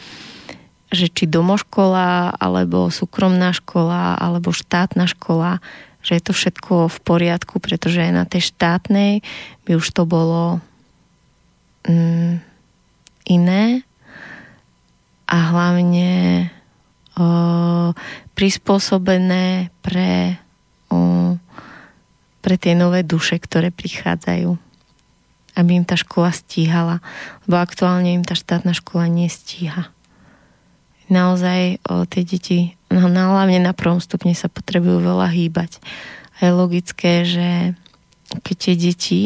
že či domoškola, alebo súkromná škola, alebo štátna škola, že je to všetko v poriadku, pretože na tej štátnej by už to bolo mm, iné a hlavne o, prispôsobené pre, o, pre tie nové duše, ktoré prichádzajú. Aby im tá škola stíhala. Lebo aktuálne im tá štátna škola nestíha. Naozaj o, tie deti, no, no, hlavne na prvom stupne sa potrebujú veľa hýbať. A je logické, že keď tie deti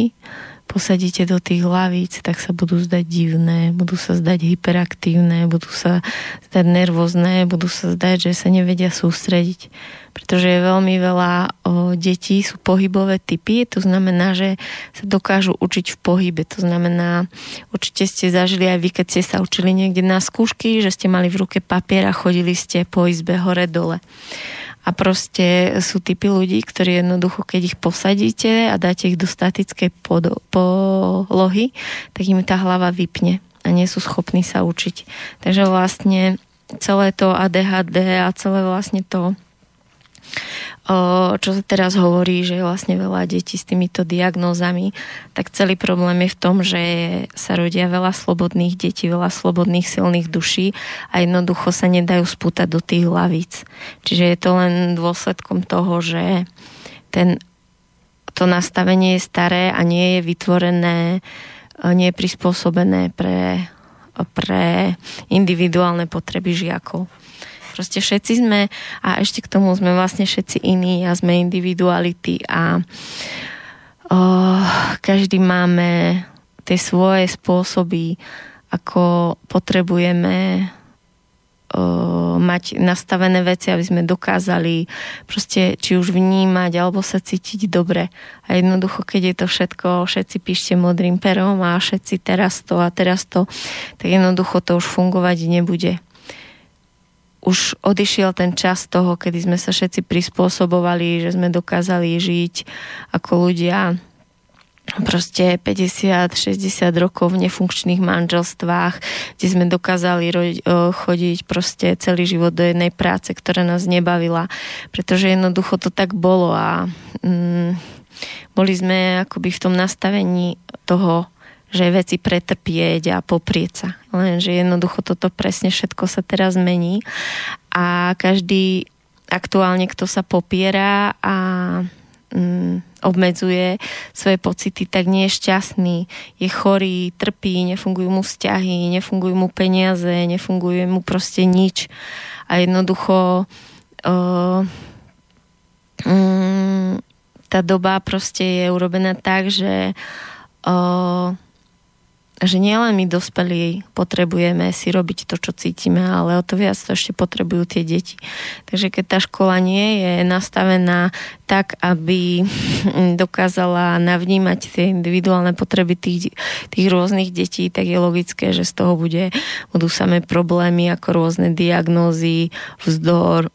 posadíte do tých hlavíc, tak sa budú zdať divné, budú sa zdať hyperaktívne, budú sa zdať nervózne, budú sa zdať, že sa nevedia sústrediť. Pretože je veľmi veľa o, detí, sú pohybové typy, to znamená, že sa dokážu učiť v pohybe. To znamená, určite ste zažili aj vy, keď ste sa učili niekde na skúšky, že ste mali v ruke papier a chodili ste po izbe hore-dole a proste sú typy ľudí, ktorí jednoducho, keď ich posadíte a dáte ich do statickej polohy, tak im tá hlava vypne a nie sú schopní sa učiť. Takže vlastne celé to ADHD a celé vlastne to čo sa teraz hovorí, že je vlastne veľa detí s týmito diagnózami, tak celý problém je v tom, že sa rodia veľa slobodných detí, veľa slobodných silných duší a jednoducho sa nedajú spútať do tých hlavíc. Čiže je to len dôsledkom toho, že ten, to nastavenie je staré a nie je vytvorené, nie je prispôsobené pre, pre individuálne potreby žiakov. Proste všetci sme a ešte k tomu sme vlastne všetci iní a sme individuality a o, každý máme tie svoje spôsoby, ako potrebujeme mať nastavené veci, aby sme dokázali proste či už vnímať alebo sa cítiť dobre. A jednoducho, keď je to všetko, všetci píšte modrým perom a všetci teraz to a teraz to, tak jednoducho to už fungovať nebude už odišiel ten čas toho, kedy sme sa všetci prispôsobovali, že sme dokázali žiť ako ľudia. Proste 50-60 rokov v nefunkčných manželstvách, kde sme dokázali chodiť proste celý život do jednej práce, ktorá nás nebavila, pretože jednoducho to tak bolo a mm, boli sme akoby v tom nastavení toho že veci pretrpieť a poprieť sa. Lenže jednoducho toto presne všetko sa teraz mení a každý aktuálne, kto sa popiera a mm, obmedzuje svoje pocity, tak nie je šťastný, je chorý, trpí, nefungujú mu vzťahy, nefungujú mu peniaze, nefunguje mu proste nič a jednoducho uh, um, tá doba proste je urobená tak, že uh, že nielen my dospelí potrebujeme si robiť to, čo cítime, ale o to viac to ešte potrebujú tie deti. Takže keď tá škola nie je nastavená tak, aby dokázala navnímať tie individuálne potreby tých, tých rôznych detí, tak je logické, že z toho bude, budú samé problémy ako rôzne diagnózy, vzdor,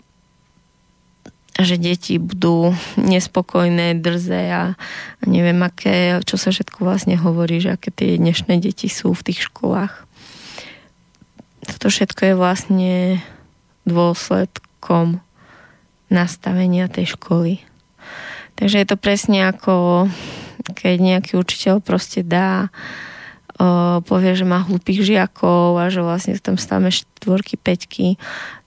že deti budú nespokojné, drze a, neviem aké, čo sa všetko vlastne hovorí, že aké tie dnešné deti sú v tých školách. Toto všetko je vlastne dôsledkom nastavenia tej školy. Takže je to presne ako keď nejaký učiteľ proste dá povie, že má hlupých žiakov a že vlastne tam stáme štvorky, peťky,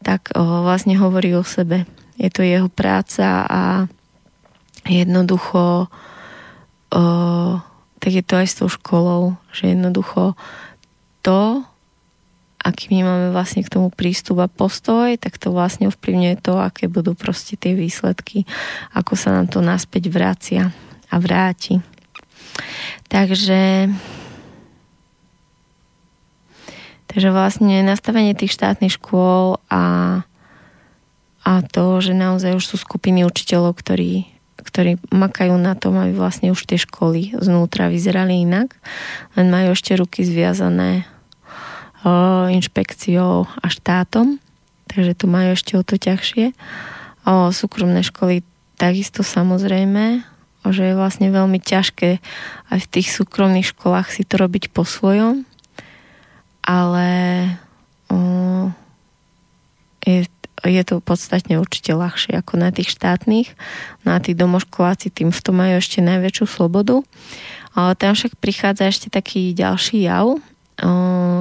tak vlastne hovorí o sebe je to jeho práca a jednoducho o, tak je to aj s tou školou, že jednoducho to, aký my máme vlastne k tomu prístup a postoj, tak to vlastne ovplyvňuje to, aké budú proste tie výsledky, ako sa nám to naspäť vracia a vráti. Takže takže vlastne nastavenie tých štátnych škôl a a to, že naozaj už sú skupiny učiteľov, ktorí, ktorí makajú na tom, aby vlastne už tie školy znútra vyzerali inak, len majú ešte ruky zviazané o, inšpekciou a štátom, takže tu majú ešte o to ťažšie. O, súkromné školy takisto samozrejme, že je vlastne veľmi ťažké aj v tých súkromných školách si to robiť po svojom, ale o, je, je to podstatne určite ľahšie ako na tých štátnych. Na no tí domoškoláci tým v tom majú ešte najväčšiu slobodu. Ale tam však prichádza ešte taký ďalší jav,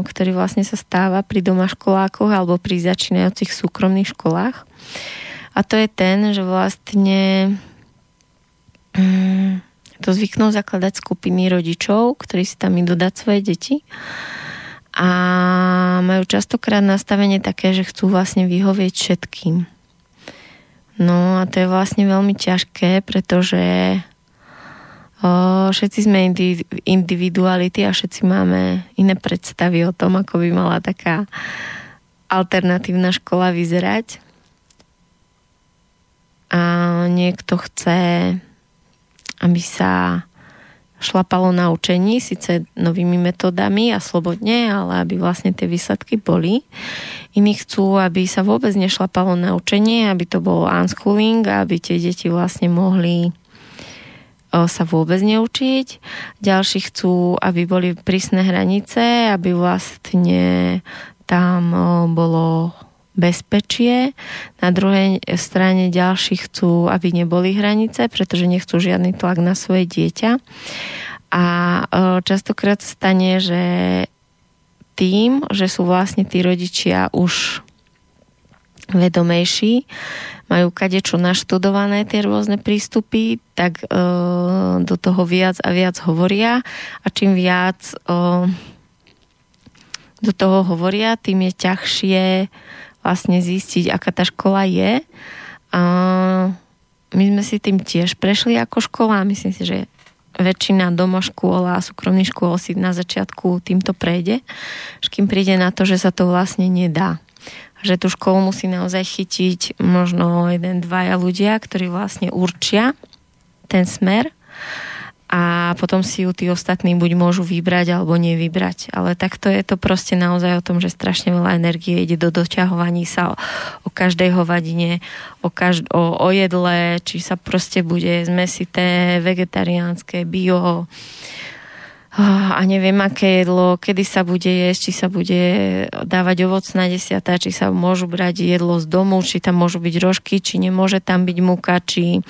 ktorý vlastne sa stáva pri domaškolákoch alebo pri začínajúcich súkromných školách. A to je ten, že vlastne mm, to zvyknú zakladať skupiny rodičov, ktorí si tam idú dať svoje deti a majú častokrát nastavenie také, že chcú vlastne vyhovieť všetkým. No a to je vlastne veľmi ťažké, pretože o, všetci sme indi, individuality a všetci máme iné predstavy o tom, ako by mala taká alternatívna škola vyzerať. A niekto chce, aby sa šlapalo na učení, síce novými metodami a slobodne, ale aby vlastne tie výsledky boli. Iní chcú, aby sa vôbec nešlapalo na učenie, aby to bolo unschooling, aby tie deti vlastne mohli sa vôbec neučiť. Ďalší chcú, aby boli prísne hranice, aby vlastne tam bolo bezpečie. Na druhej strane ďalší chcú, aby neboli hranice, pretože nechcú žiadny tlak na svoje dieťa. A e, častokrát stane, že tým, že sú vlastne tí rodičia už vedomejší, majú kadečo naštudované tie rôzne prístupy, tak e, do toho viac a viac hovoria a čím viac e, do toho hovoria, tým je ťažšie vlastne zistiť, aká tá škola je. A my sme si tým tiež prešli ako škola. Myslím si, že väčšina škôl a súkromných škôl si na začiatku týmto prejde, až kým príde na to, že sa to vlastne nedá. Že tú školu musí naozaj chytiť možno jeden, dvaja ľudia, ktorí vlastne určia ten smer a potom si ju tí ostatní buď môžu vybrať alebo nevybrať. Ale takto je to proste naozaj o tom, že strašne veľa energie ide do doťahovaní sa o, o každej hovadine, o, každ- o, o jedle, či sa proste bude zmesité, vegetariánske, bio, a neviem, aké jedlo, kedy sa bude jesť, či sa bude dávať ovocná desiata, či sa môžu brať jedlo z domu, či tam môžu byť rožky, či nemôže tam byť muka, či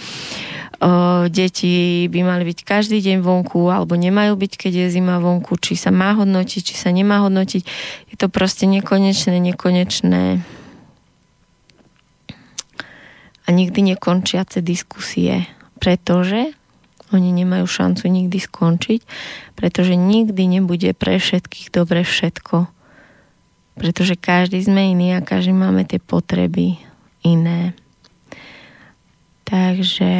deti by mali byť každý deň vonku alebo nemajú byť, keď je zima vonku, či sa má hodnotiť, či sa nemá hodnotiť. Je to proste nekonečné, nekonečné a nikdy nekončiace diskusie, pretože oni nemajú šancu nikdy skončiť, pretože nikdy nebude pre všetkých dobre všetko. Pretože každý sme iný a každý máme tie potreby iné. Takže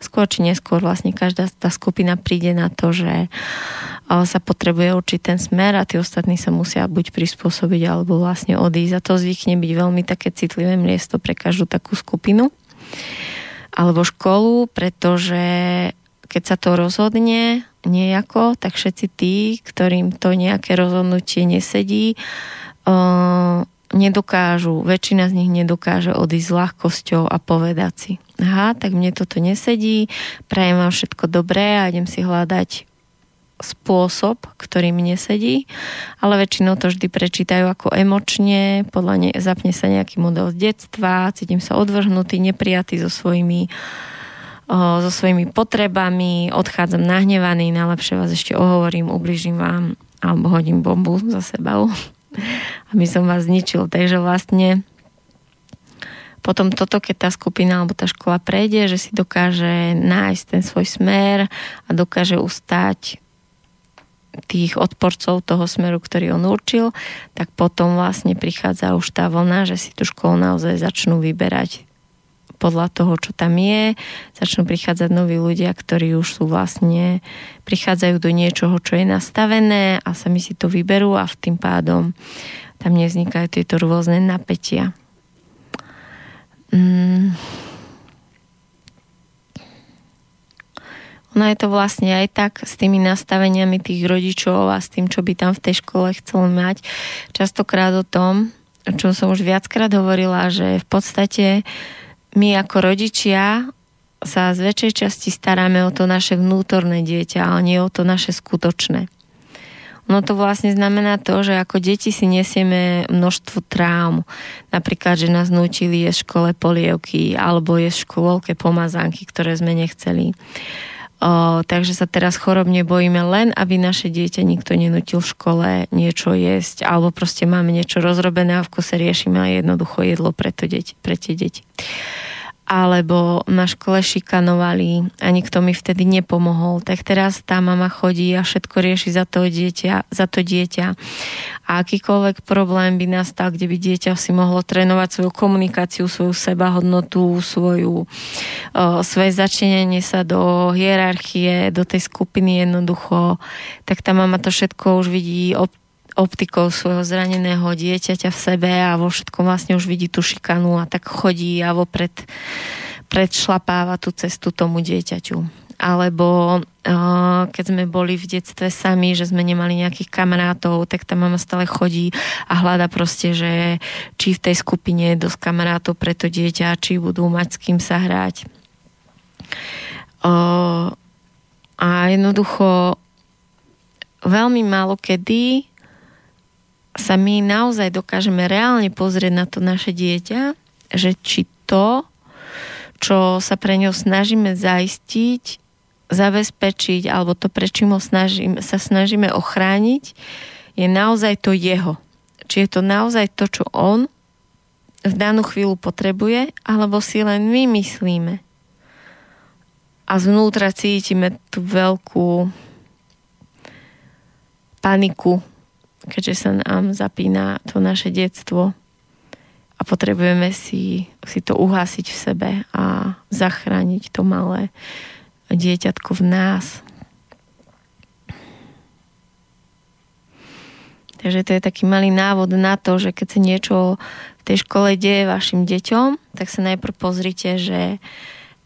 skôr či neskôr vlastne každá tá skupina príde na to, že sa potrebuje určiť ten smer a tí ostatní sa musia buď prispôsobiť alebo vlastne odísť. A to zvykne byť veľmi také citlivé miesto pre každú takú skupinu alebo školu, pretože keď sa to rozhodne nejako, tak všetci tí, ktorým to nejaké rozhodnutie nesedí, nedokážu, väčšina z nich nedokáže odísť s ľahkosťou a povedať si, aha, tak mne toto nesedí, prajem vám všetko dobré a idem si hľadať spôsob, ktorý mi nesedí, ale väčšinou to vždy prečítajú ako emočne, podľa ne, zapne sa nejaký model z detstva, cítim sa odvrhnutý, neprijatý so svojimi so svojimi potrebami, odchádzam nahnevaný, najlepšie vás ešte ohovorím, ubližím vám alebo hodím bombu za sebou aby som vás zničil. Takže vlastne potom toto, keď tá skupina alebo tá škola prejde, že si dokáže nájsť ten svoj smer a dokáže ustať tých odporcov toho smeru, ktorý on určil, tak potom vlastne prichádza už tá vlna, že si tú školu naozaj začnú vyberať podľa toho, čo tam je. Začnú prichádzať noví ľudia, ktorí už sú vlastne, prichádzajú do niečoho, čo je nastavené a sami si to vyberú a v tým pádom tam nevznikajú tieto rôzne napätia. mm, ono je to vlastne aj tak s tými nastaveniami tých rodičov a s tým, čo by tam v tej škole chcel mať. Častokrát o tom, čo som už viackrát hovorila, že v podstate my ako rodičia sa z väčšej časti staráme o to naše vnútorné dieťa, ale nie o to naše skutočné. Ono to vlastne znamená to, že ako deti si nesieme množstvo traum. Napríklad, že nás nutili jesť v škole polievky alebo v škôlke pomazánky, ktoré sme nechceli. O, takže sa teraz chorobne bojíme len, aby naše dieťa nikto nenutil v škole niečo jesť, alebo proste máme niečo rozrobené a v kuse riešime a jednoducho jedlo pre, to deti, pre tie deti alebo na škole šikanovali a nikto mi vtedy nepomohol. Tak teraz tá mama chodí a všetko rieši za to dieťa. Za to dieťa. A akýkoľvek problém by nastal, kde by dieťa si mohlo trénovať svoju komunikáciu, svoju sebahodnotu, svoju, svoje začlenenie sa do hierarchie, do tej skupiny jednoducho, tak tá mama to všetko už vidí optikou svojho zraneného dieťaťa v sebe a vo všetkom vlastne už vidí tú šikanu a tak chodí a vopred predšlapáva tú cestu tomu dieťaťu. Alebo uh, keď sme boli v detstve sami, že sme nemali nejakých kamarátov, tak tá mama stále chodí a hľada proste, že či v tej skupine je dosť kamarátov pre to dieťa, či budú mať s kým sa hrať. Uh, a jednoducho veľmi málo kedy sa my naozaj dokážeme reálne pozrieť na to naše dieťa, že či to, čo sa pre ňo snažíme zaistiť, zabezpečiť, alebo to, pre ho snažím, sa snažíme ochrániť, je naozaj to jeho. Či je to naozaj to, čo on v danú chvíľu potrebuje, alebo si len my myslíme. A zvnútra cítime tú veľkú paniku, keďže sa nám zapína to naše detstvo a potrebujeme si, si to uhásiť v sebe a zachrániť to malé dieťatko v nás. Takže to je taký malý návod na to, že keď sa niečo v tej škole deje vašim deťom, tak sa najprv pozrite, že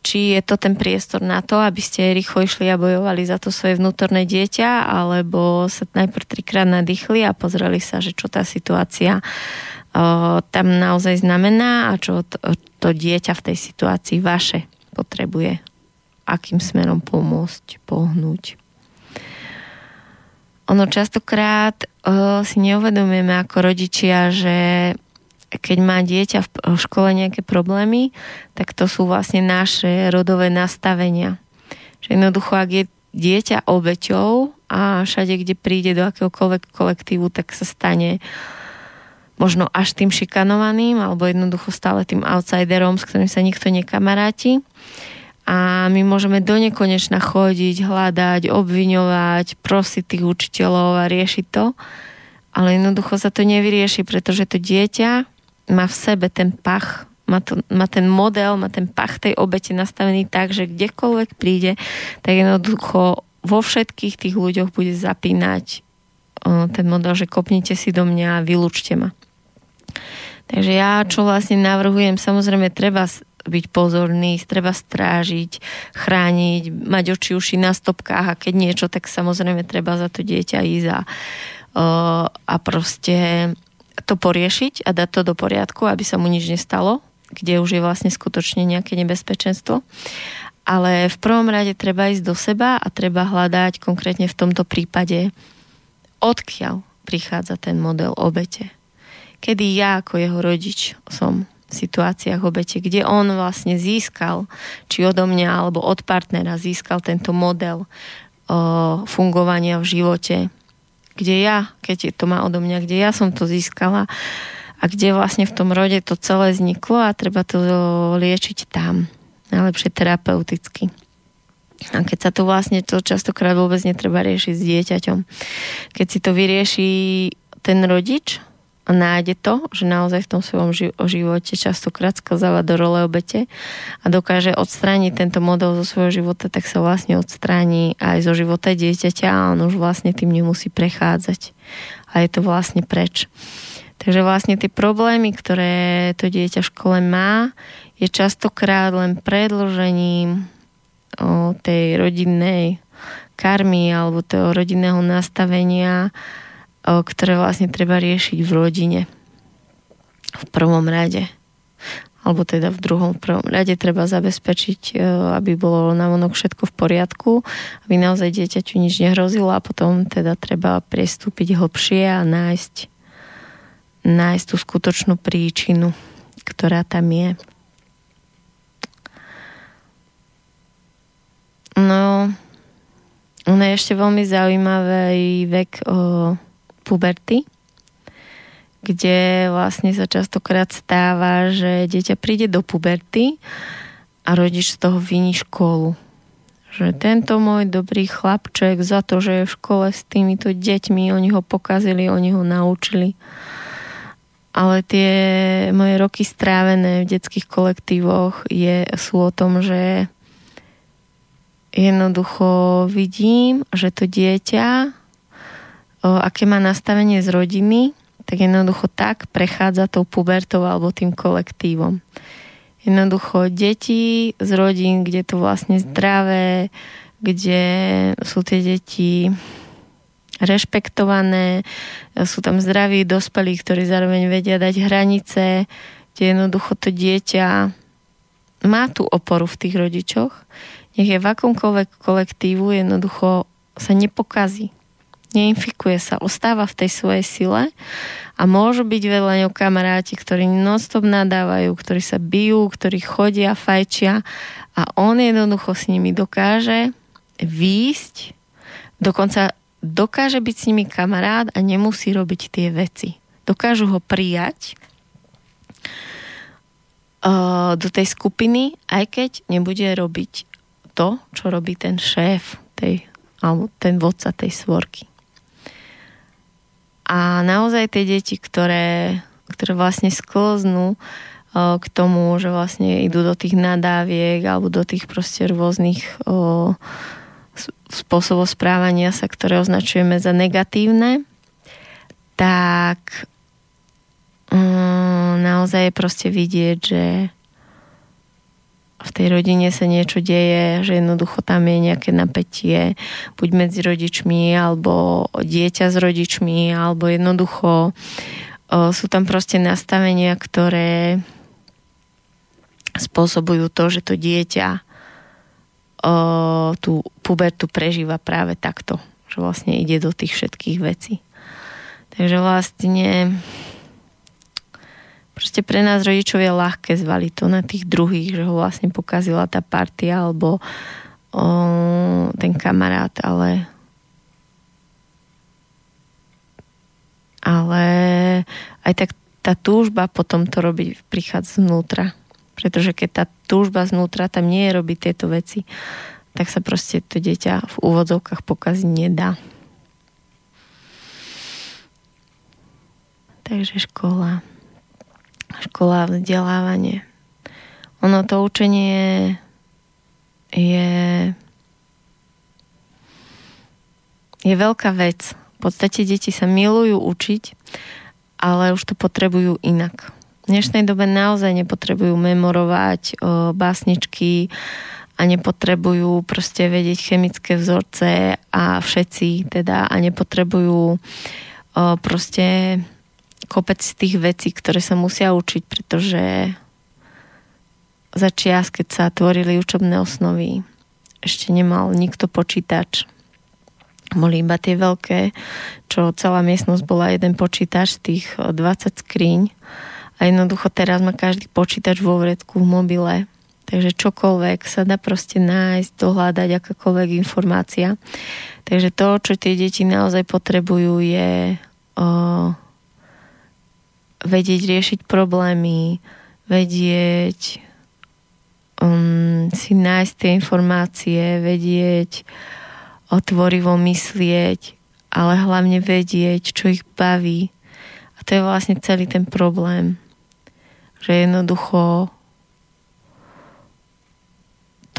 či je to ten priestor na to, aby ste rýchlo išli a bojovali za to svoje vnútorné dieťa, alebo sa najprv trikrát nadýchli a pozreli sa, že čo tá situácia o, tam naozaj znamená a čo to, to dieťa v tej situácii vaše potrebuje. Akým smerom pomôcť, pohnúť. Ono častokrát o, si neuvedomujeme ako rodičia, že keď má dieťa v škole nejaké problémy, tak to sú vlastne naše rodové nastavenia. Že jednoducho, ak je dieťa obeťou a všade, kde príde do akéhokoľvek kolektívu, tak sa stane možno až tým šikanovaným alebo jednoducho stále tým outsiderom, s ktorým sa nikto nekamaráti. A my môžeme do nekonečna chodiť, hľadať, obviňovať, prosiť tých učiteľov a riešiť to. Ale jednoducho sa to nevyrieši, pretože to dieťa má v sebe ten pach, má, to, má ten model, má ten pach tej obete nastavený tak, že kdekoľvek príde, tak jednoducho vo všetkých tých ľuďoch bude zapínať ten model, že kopnite si do mňa a vylúčte ma. Takže ja, čo vlastne navrhujem, samozrejme treba byť pozorný, treba strážiť, chrániť, mať oči uši na stopkách a keď niečo, tak samozrejme treba za to dieťa ísť a, a proste to poriešiť a dať to do poriadku, aby sa mu nič nestalo, kde už je vlastne skutočne nejaké nebezpečenstvo. Ale v prvom rade treba ísť do seba a treba hľadať konkrétne v tomto prípade, odkiaľ prichádza ten model obete. Kedy ja ako jeho rodič som v situáciách obete, kde on vlastne získal, či odo mňa alebo od partnera získal tento model o, fungovania v živote, kde ja, keď to má odo mňa, kde ja som to získala a kde vlastne v tom rode to celé vzniklo a treba to liečiť tam. Najlepšie terapeuticky. A keď sa to vlastne to častokrát vôbec netreba riešiť s dieťaťom. Keď si to vyrieši ten rodič, nájde to, že naozaj v tom svojom živote častokrát sklzáva do role obete a dokáže odstrániť tento model zo svojho života, tak sa vlastne odstráni aj zo života dieťaťa a on už vlastne tým nemusí prechádzať. A je to vlastne preč. Takže vlastne tie problémy, ktoré to dieťa v škole má, je častokrát len predložením o, tej rodinnej karmy alebo toho rodinného nastavenia, ktoré vlastne treba riešiť v rodine. V prvom rade. Alebo teda v druhom, v prvom rade treba zabezpečiť, o, aby bolo navonok všetko v poriadku, aby naozaj dieťaťu nič nehrozilo a potom teda treba prestúpiť hlbšie a nájsť, nájsť tú skutočnú príčinu, ktorá tam je. No, ono je ešte veľmi zaujímavý vek o, puberty, kde vlastne sa častokrát stáva, že dieťa príde do puberty a rodič z toho viní školu. Že tento môj dobrý chlapček za to, že je v škole s týmito deťmi, oni ho pokazili, oni ho naučili. Ale tie moje roky strávené v detských kolektívoch je, sú o tom, že jednoducho vidím, že to dieťa, aké má nastavenie z rodiny, tak jednoducho tak prechádza tou pubertou alebo tým kolektívom. Jednoducho deti z rodín, kde to vlastne zdravé, kde sú tie deti rešpektované, sú tam zdraví dospelí, ktorí zároveň vedia dať hranice, kde jednoducho to dieťa má tú oporu v tých rodičoch nech je v akomkoľvek kolektívu, jednoducho sa nepokazí. Neinfikuje sa, ostáva v tej svojej sile a môžu byť vedľa ňou kamaráti, ktorí non-stop nadávajú, ktorí sa bijú, ktorí chodia, fajčia a on jednoducho s nimi dokáže výjsť, dokonca dokáže byť s nimi kamarát a nemusí robiť tie veci. Dokážu ho prijať uh, do tej skupiny, aj keď nebude robiť to, čo robí ten šéf tej, alebo ten vodca tej svorky. A naozaj tie deti, ktoré, ktoré vlastne sklznú k tomu, že vlastne idú do tých nadáviek alebo do tých proste rôznych spôsobov správania sa, ktoré označujeme za negatívne, tak um, naozaj je proste vidieť, že v tej rodine sa niečo deje, že jednoducho tam je nejaké napätie, buď medzi rodičmi, alebo dieťa s rodičmi, alebo jednoducho o, sú tam proste nastavenia, ktoré spôsobujú to, že to dieťa o, tú pubertu prežíva práve takto, že vlastne ide do tých všetkých vecí. Takže vlastne proste pre nás rodičov je ľahké zvaliť to na tých druhých, že ho vlastne pokazila tá partia alebo o, ten kamarát, ale ale aj tak tá túžba potom to robiť prichádza znútra. Pretože keď tá túžba znútra tam nie je robiť tieto veci, tak sa proste to dieťa v úvodzovkách pokaziť nedá. Takže škola škola, vzdelávanie. Ono to učenie je, je veľká vec. V podstate deti sa milujú učiť, ale už to potrebujú inak. V dnešnej dobe naozaj nepotrebujú memorovať o, básničky a nepotrebujú proste vedieť chemické vzorce a všetci teda a nepotrebujú o, proste kopec tých vecí, ktoré sa musia učiť, pretože za čias, keď sa tvorili učebné osnovy, ešte nemal nikto počítač. Boli iba tie veľké, čo celá miestnosť bola jeden počítač, tých 20 skriň. A jednoducho teraz má každý počítač vo vredku v mobile. Takže čokoľvek sa dá proste nájsť, dohľadať, akákoľvek informácia. Takže to, čo tie deti naozaj potrebujú, je o, vedieť riešiť problémy, vedieť um, si nájsť tie informácie, vedieť otvorivo myslieť, ale hlavne vedieť, čo ich baví. A to je vlastne celý ten problém. Že jednoducho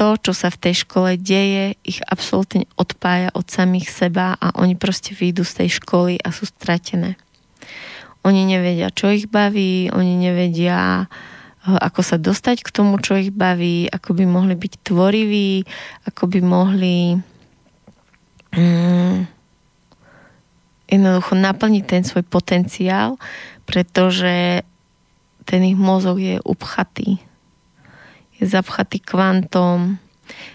to, čo sa v tej škole deje, ich absolútne odpája od samých seba a oni proste výjdu z tej školy a sú stratené. Oni nevedia, čo ich baví, oni nevedia, eh, ako sa dostať k tomu, čo ich baví, ako by mohli byť tvoriví, ako by mohli mm, jednoducho naplniť ten svoj potenciál, pretože ten ich mozog je upchatý. Je zapchatý kvantom.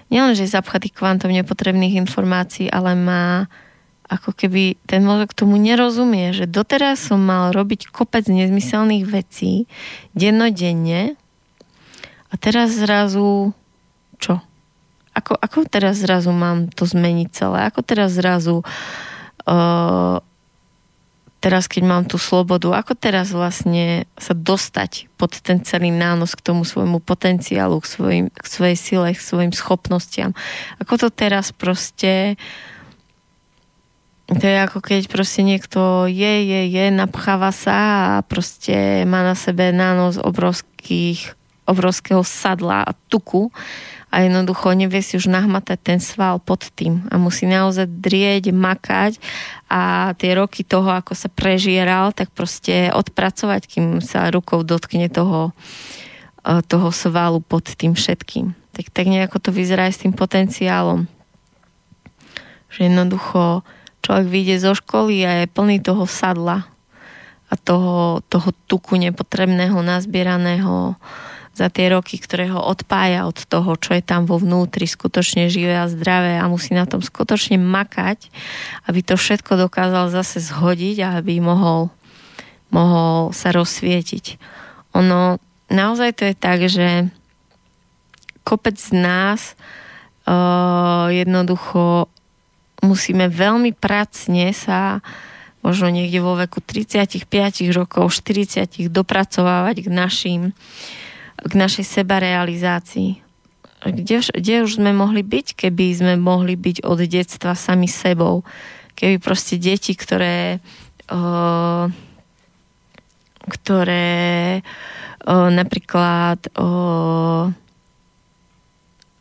Nielen, že je zapchatý kvantom nepotrebných informácií, ale má ako keby ten mozog tomu nerozumie, že doteraz som mal robiť kopec nezmyselných vecí dennodenne a teraz zrazu čo? Ako, ako teraz zrazu mám to zmeniť celé? Ako teraz zrazu uh, teraz, keď mám tú slobodu, ako teraz vlastne sa dostať pod ten celý nános k tomu svojmu potenciálu, k, svojim, k svojej sile, k svojim schopnostiam. Ako to teraz proste to je ako keď proste niekto je, je, je, napcháva sa a proste má na sebe nános obrovských, obrovského sadla a tuku a jednoducho nevie si už nahmatať ten sval pod tým a musí naozaj drieť, makať a tie roky toho, ako sa prežieral, tak proste odpracovať, kým sa rukou dotkne toho, e, toho svalu pod tým všetkým. Tak, tak nejako to vyzerá aj s tým potenciálom. Že jednoducho človek vyjde zo školy a je plný toho sadla a toho, toho tuku nepotrebného, nazbieraného, za tie roky, ktoré ho odpája od toho, čo je tam vo vnútri skutočne živé a zdravé a musí na tom skutočne makať, aby to všetko dokázal zase zhodiť a aby mohol, mohol sa rozsvietiť. Ono, naozaj to je tak, že kopec z nás uh, jednoducho musíme veľmi pracne sa možno niekde vo veku 35 rokov, 40 dopracovávať k našim k našej sebarealizácii. Kde, kde už sme mohli byť, keby sme mohli byť od detstva sami sebou. Keby proste deti, ktoré uh, ktoré uh, napríklad uh,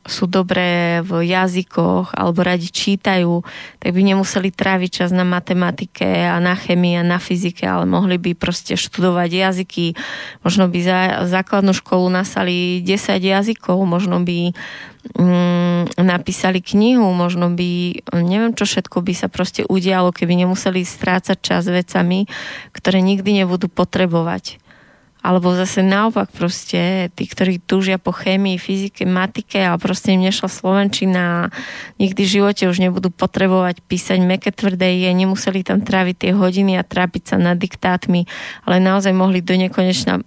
sú dobré v jazykoch alebo radi čítajú, tak by nemuseli tráviť čas na matematike a na chemii a na fyzike, ale mohli by proste študovať jazyky. Možno by za základnú školu nasali 10 jazykov, možno by mm, napísali knihu, možno by, neviem čo všetko by sa proste udialo, keby nemuseli strácať čas vecami, ktoré nikdy nebudú potrebovať. Alebo zase naopak proste, tí, ktorí túžia po chémii, fyzike, matike a proste im nešla Slovenčina a nikdy v živote už nebudú potrebovať písať meké tvrdé je, nemuseli tam tráviť tie hodiny a trápiť sa nad diktátmi, ale naozaj mohli do nekonečna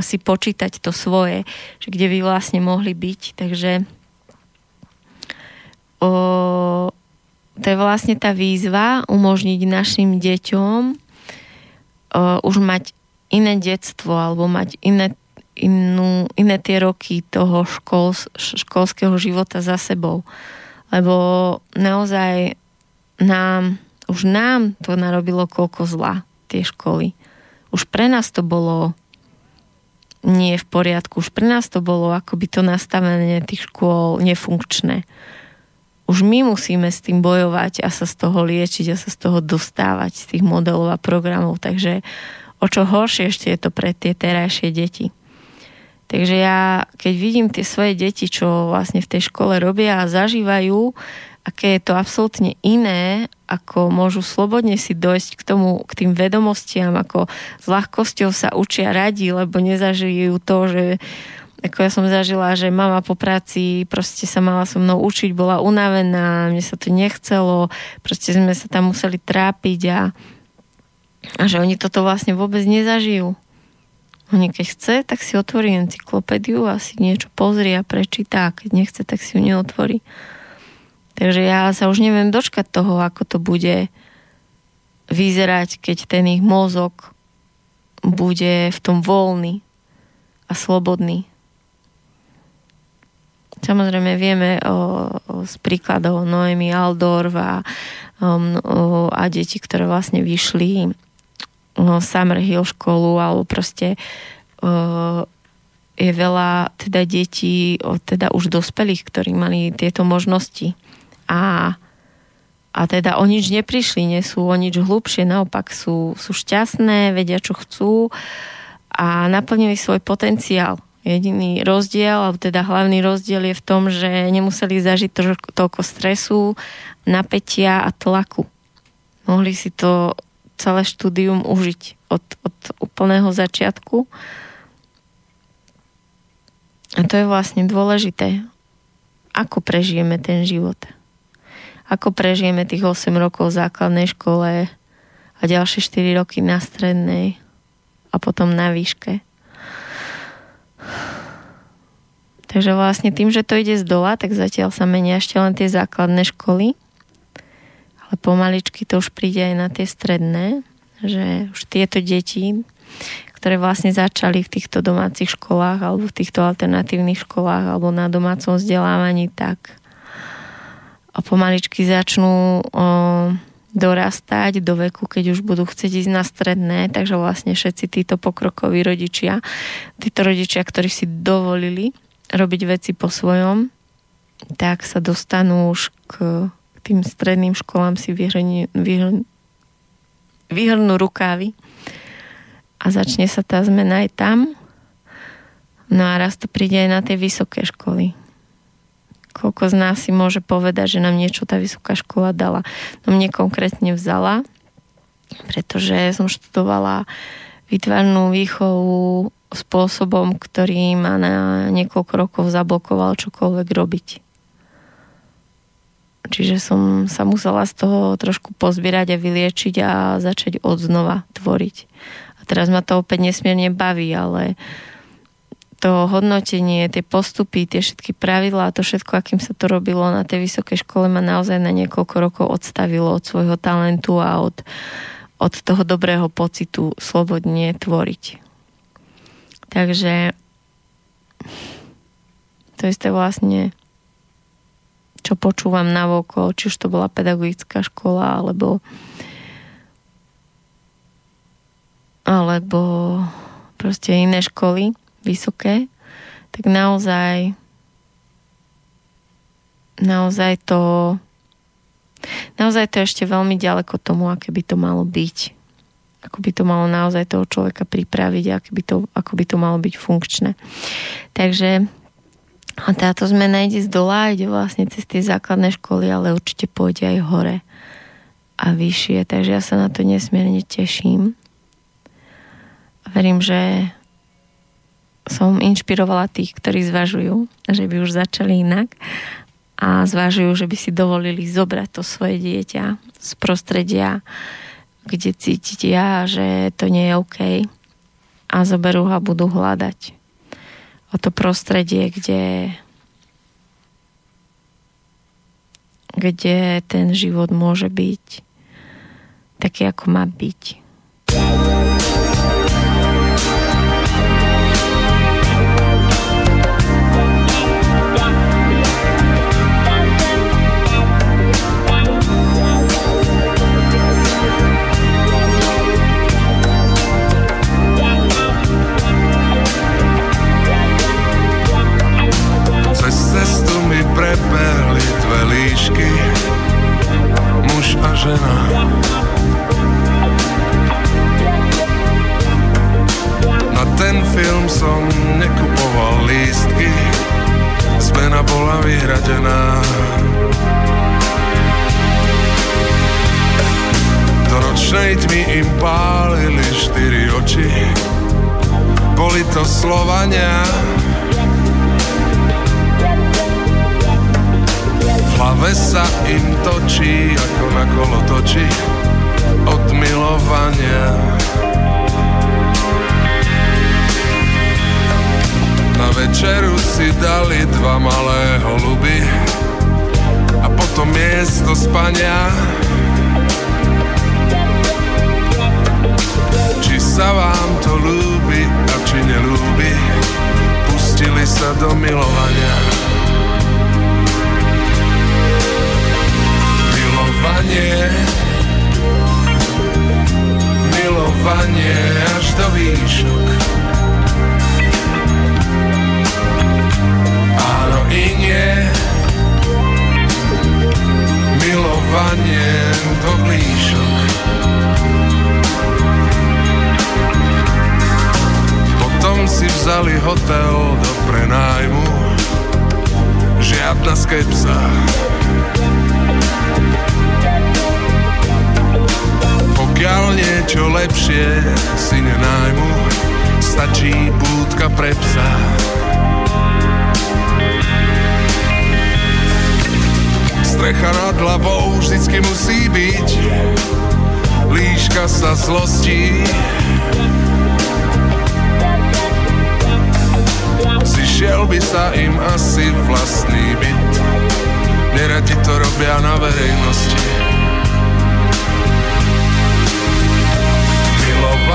si počítať to svoje, že kde by vlastne mohli byť. Takže o, to je vlastne tá výzva umožniť našim deťom o, už mať iné detstvo alebo mať iné, inú, iné tie roky toho škol, školského života za sebou. Lebo naozaj nám, už nám to narobilo koľko zla, tie školy. Už pre nás to bolo nie v poriadku. Už pre nás to bolo akoby to nastavenie tých škôl nefunkčné. Už my musíme s tým bojovať a sa z toho liečiť a sa z toho dostávať, z tých modelov a programov. Takže o čo horšie ešte je to pre tie terajšie deti. Takže ja, keď vidím tie svoje deti, čo vlastne v tej škole robia a zažívajú, aké je to absolútne iné, ako môžu slobodne si dojsť k tomu, k tým vedomostiam, ako s ľahkosťou sa učia radi, lebo nezažijú to, že ako ja som zažila, že mama po práci proste sa mala so mnou učiť, bola unavená, mne sa to nechcelo, proste sme sa tam museli trápiť a a že oni toto vlastne vôbec nezažijú. Oni keď chce, tak si otvorí encyklopédiu a si niečo pozrie a prečíta a keď nechce, tak si ju neotvorí. Takže ja sa už neviem dočkať toho, ako to bude vyzerať, keď ten ich mozog bude v tom voľný a slobodný. Samozrejme vieme o, o, z príkladov Noemi Aldorf a, o, a deti, ktoré vlastne vyšli no, Summerhill školu alebo proste uh, je veľa teda detí, teda už dospelých, ktorí mali tieto možnosti. A a teda o nič neprišli, nie sú o nič hlubšie, naopak sú, sú šťastné, vedia, čo chcú a naplnili svoj potenciál. Jediný rozdiel, alebo teda hlavný rozdiel je v tom, že nemuseli zažiť to, toľko stresu, napätia a tlaku. Mohli si to celé štúdium užiť od, od úplného začiatku. A to je vlastne dôležité. Ako prežijeme ten život? Ako prežijeme tých 8 rokov v základnej škole a ďalšie 4 roky na strednej a potom na výške? Takže vlastne tým, že to ide z dola, tak zatiaľ sa menia ešte len tie základné školy. Ale pomaličky to už príde aj na tie stredné, že už tieto deti, ktoré vlastne začali v týchto domácich školách alebo v týchto alternatívnych školách alebo na domácom vzdelávaní, tak pomaličky začnú o, dorastať do veku, keď už budú chcieť ísť na stredné, takže vlastne všetci títo pokrokoví rodičia, títo rodičia, ktorí si dovolili robiť veci po svojom, tak sa dostanú už k tým stredným školám si vyhrnú, vyhrnú, vyhrnú rukávy a začne sa tá zmena aj tam. No a raz to príde aj na tie vysoké školy koľko z nás si môže povedať, že nám niečo tá vysoká škola dala. No mne konkrétne vzala, pretože som študovala výtvarnú výchovu spôsobom, ktorý ma na niekoľko rokov zablokoval čokoľvek robiť. Čiže som sa musela z toho trošku pozbierať a vyliečiť a začať od znova tvoriť. A teraz ma to opäť nesmierne baví, ale to hodnotenie, tie postupy, tie všetky pravidlá, to všetko, akým sa to robilo na tej vysokej škole, ma naozaj na niekoľko rokov odstavilo od svojho talentu a od, od toho dobrého pocitu slobodne tvoriť. Takže to isté vlastne čo počúvam na voko, či už to bola pedagogická škola, alebo alebo proste iné školy, vysoké, tak naozaj naozaj to naozaj to je ešte veľmi ďaleko tomu, aké by to malo byť. Ako by to malo naozaj toho človeka pripraviť, ako by to, ako by to malo byť funkčné. Takže a táto zmena ide z dola, ide vlastne cez tie základné školy, ale určite pôjde aj hore a vyššie. Takže ja sa na to nesmierne teším. Verím, že som inšpirovala tých, ktorí zvažujú, že by už začali inak a zvažujú, že by si dovolili zobrať to svoje dieťa z prostredia, kde cítia, že to nie je OK a zoberú ho a budú hľadať o to prostredie, kde kde ten život môže byť taký, ako má byť. Líšky Muž a žena? Na ten film som nekupoval lístky Zmena bola vyhradená. Do ročnej tmy im pálili štyri oči. Boli to Slovania hlave sa im točí, ako na kolo točí od milovania. Na večeru si dali dva malé holuby a potom miesto spania. Či sa vám to ľúbi a či nelúbi, pustili sa do milovania. milovanie. Milovanie až do výšok. Áno i nie. Milovanie do blížok Potom si vzali hotel do prenájmu Žiadna skepsa. Pokiaľ niečo lepšie si nenájmu, stačí búdka pre psa. Strecha nad hlavou vždycky musí byť, líška sa zlostí. Zišiel by sa im asi vlastný byt, neradi to robia na verejnosti.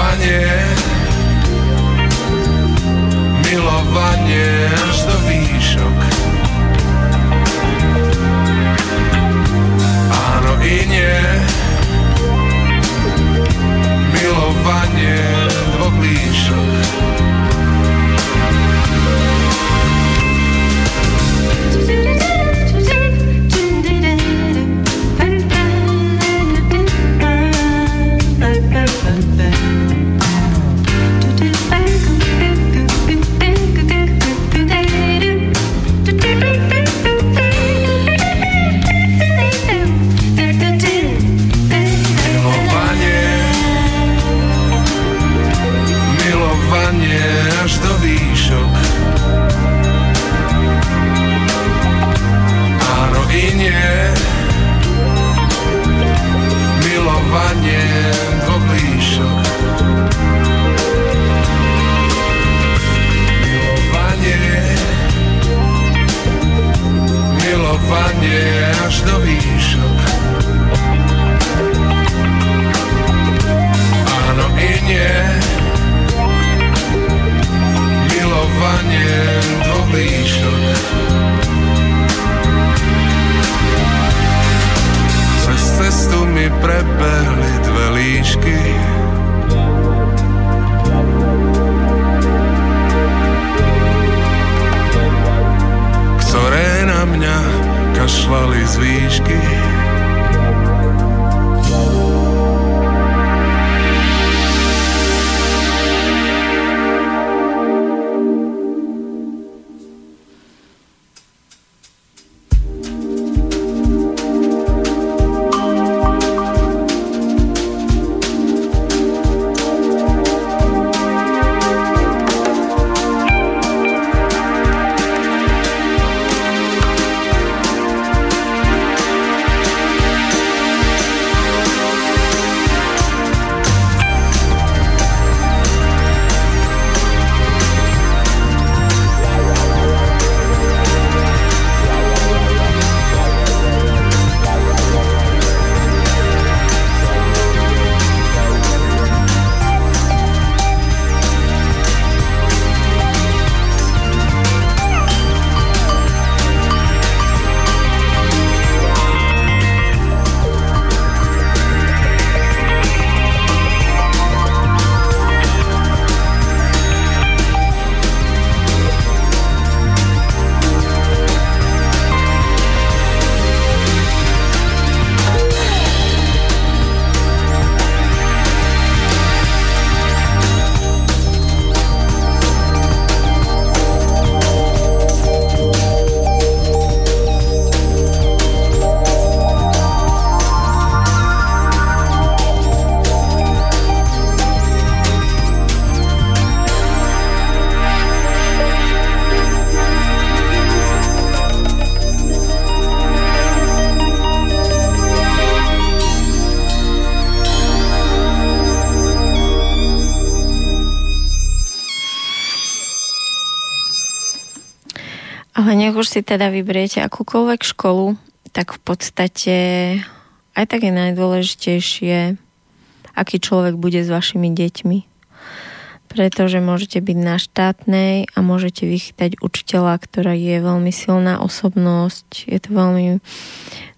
Milovanie, milovanie až do výšok. Áno i nie, milovanie dvoch líšok. Cestu mi prebehli dve líšky. Ktoré na mňa kašľali z výšky už si teda vyberiete akúkoľvek školu, tak v podstate aj tak je najdôležitejšie, aký človek bude s vašimi deťmi. Pretože môžete byť na štátnej a môžete vychytať učiteľa, ktorá je veľmi silná osobnosť. Je to veľmi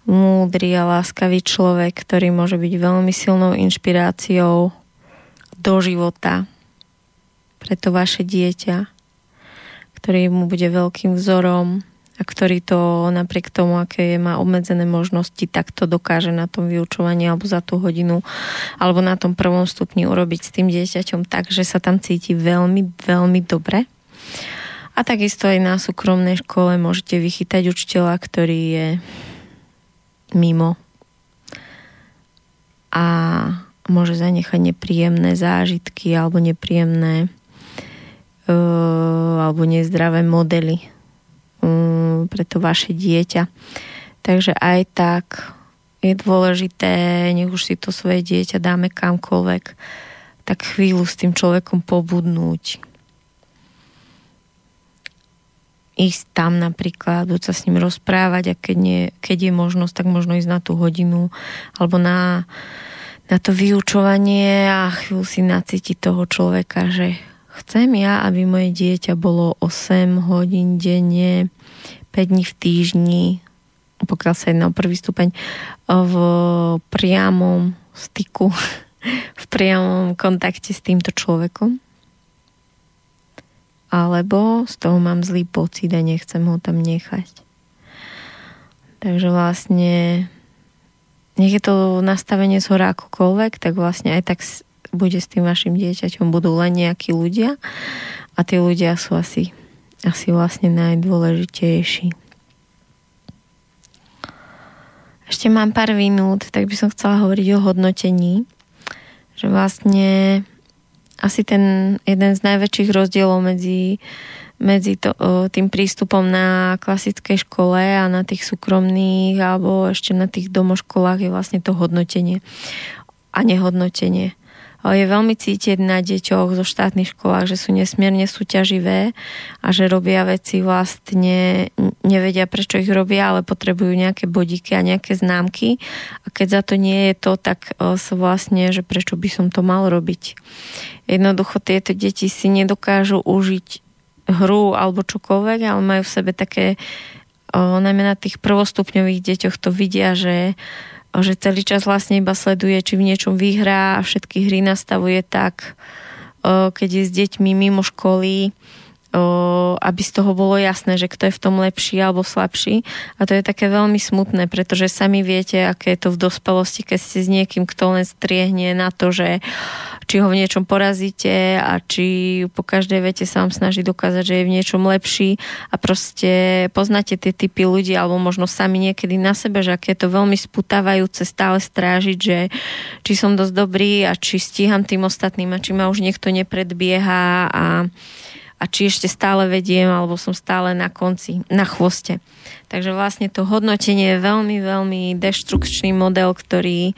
múdry a láskavý človek, ktorý môže byť veľmi silnou inšpiráciou do života pre to vaše dieťa ktorý mu bude veľkým vzorom a ktorý to napriek tomu, aké má obmedzené možnosti, tak to dokáže na tom vyučovaní alebo za tú hodinu alebo na tom prvom stupni urobiť s tým dieťaťom tak, že sa tam cíti veľmi, veľmi dobre. A takisto aj na súkromnej škole môžete vychytať učiteľa, ktorý je mimo. A môže zanechať nepríjemné zážitky alebo nepríjemné uh, alebo nezdravé modely um, pre to vaše dieťa. Takže aj tak je dôležité, nech už si to svoje dieťa dáme kamkoľvek, tak chvíľu s tým človekom pobudnúť. Ísť tam napríklad, buď sa s ním rozprávať a keď, nie, keď je možnosť, tak možno ísť na tú hodinu alebo na, na to vyučovanie a chvíľu si nacítiť toho človeka, že chcem ja, aby moje dieťa bolo 8 hodín denne, 5 dní v týždni, pokiaľ sa jedná o prvý stupeň, v priamom styku, v priamom kontakte s týmto človekom. Alebo z toho mám zlý pocit a nechcem ho tam nechať. Takže vlastne nech je to nastavenie z hora akokoľvek, tak vlastne aj tak bude s tým vašim dieťaťom budú len nejakí ľudia a tí ľudia sú asi, asi vlastne najdôležitejší. Ešte mám pár minút, tak by som chcela hovoriť o hodnotení. Že vlastne asi ten jeden z najväčších rozdielov medzi, medzi to, tým prístupom na klasickej škole a na tých súkromných alebo ešte na tých domoškolách je vlastne to hodnotenie a nehodnotenie je veľmi cítiť na deťoch zo štátnych školách, že sú nesmierne súťaživé a že robia veci vlastne, nevedia prečo ich robia, ale potrebujú nejaké bodíky a nejaké známky a keď za to nie je to, tak sa vlastne, že prečo by som to mal robiť. Jednoducho tieto deti si nedokážu užiť hru alebo čokoľvek, ale majú v sebe také, najmä na tých prvostupňových deťoch to vidia, že že celý čas vlastne iba sleduje, či v niečom vyhrá a všetky hry nastavuje tak, keď je s deťmi mimo školy, aby z toho bolo jasné, že kto je v tom lepší alebo slabší. A to je také veľmi smutné, pretože sami viete, aké je to v dospelosti, keď ste s niekým, kto len striehne na to, že či ho v niečom porazíte a či po každej vete sa vám snaží dokázať, že je v niečom lepší a proste poznáte tie typy ľudí alebo možno sami niekedy na sebe, že aké je to veľmi sputávajúce stále strážiť, že či som dosť dobrý a či stíham tým ostatným a či ma už niekto nepredbieha a a či ešte stále vediem, alebo som stále na konci, na chvoste. Takže vlastne to hodnotenie je veľmi, veľmi deštrukčný model, ktorý o,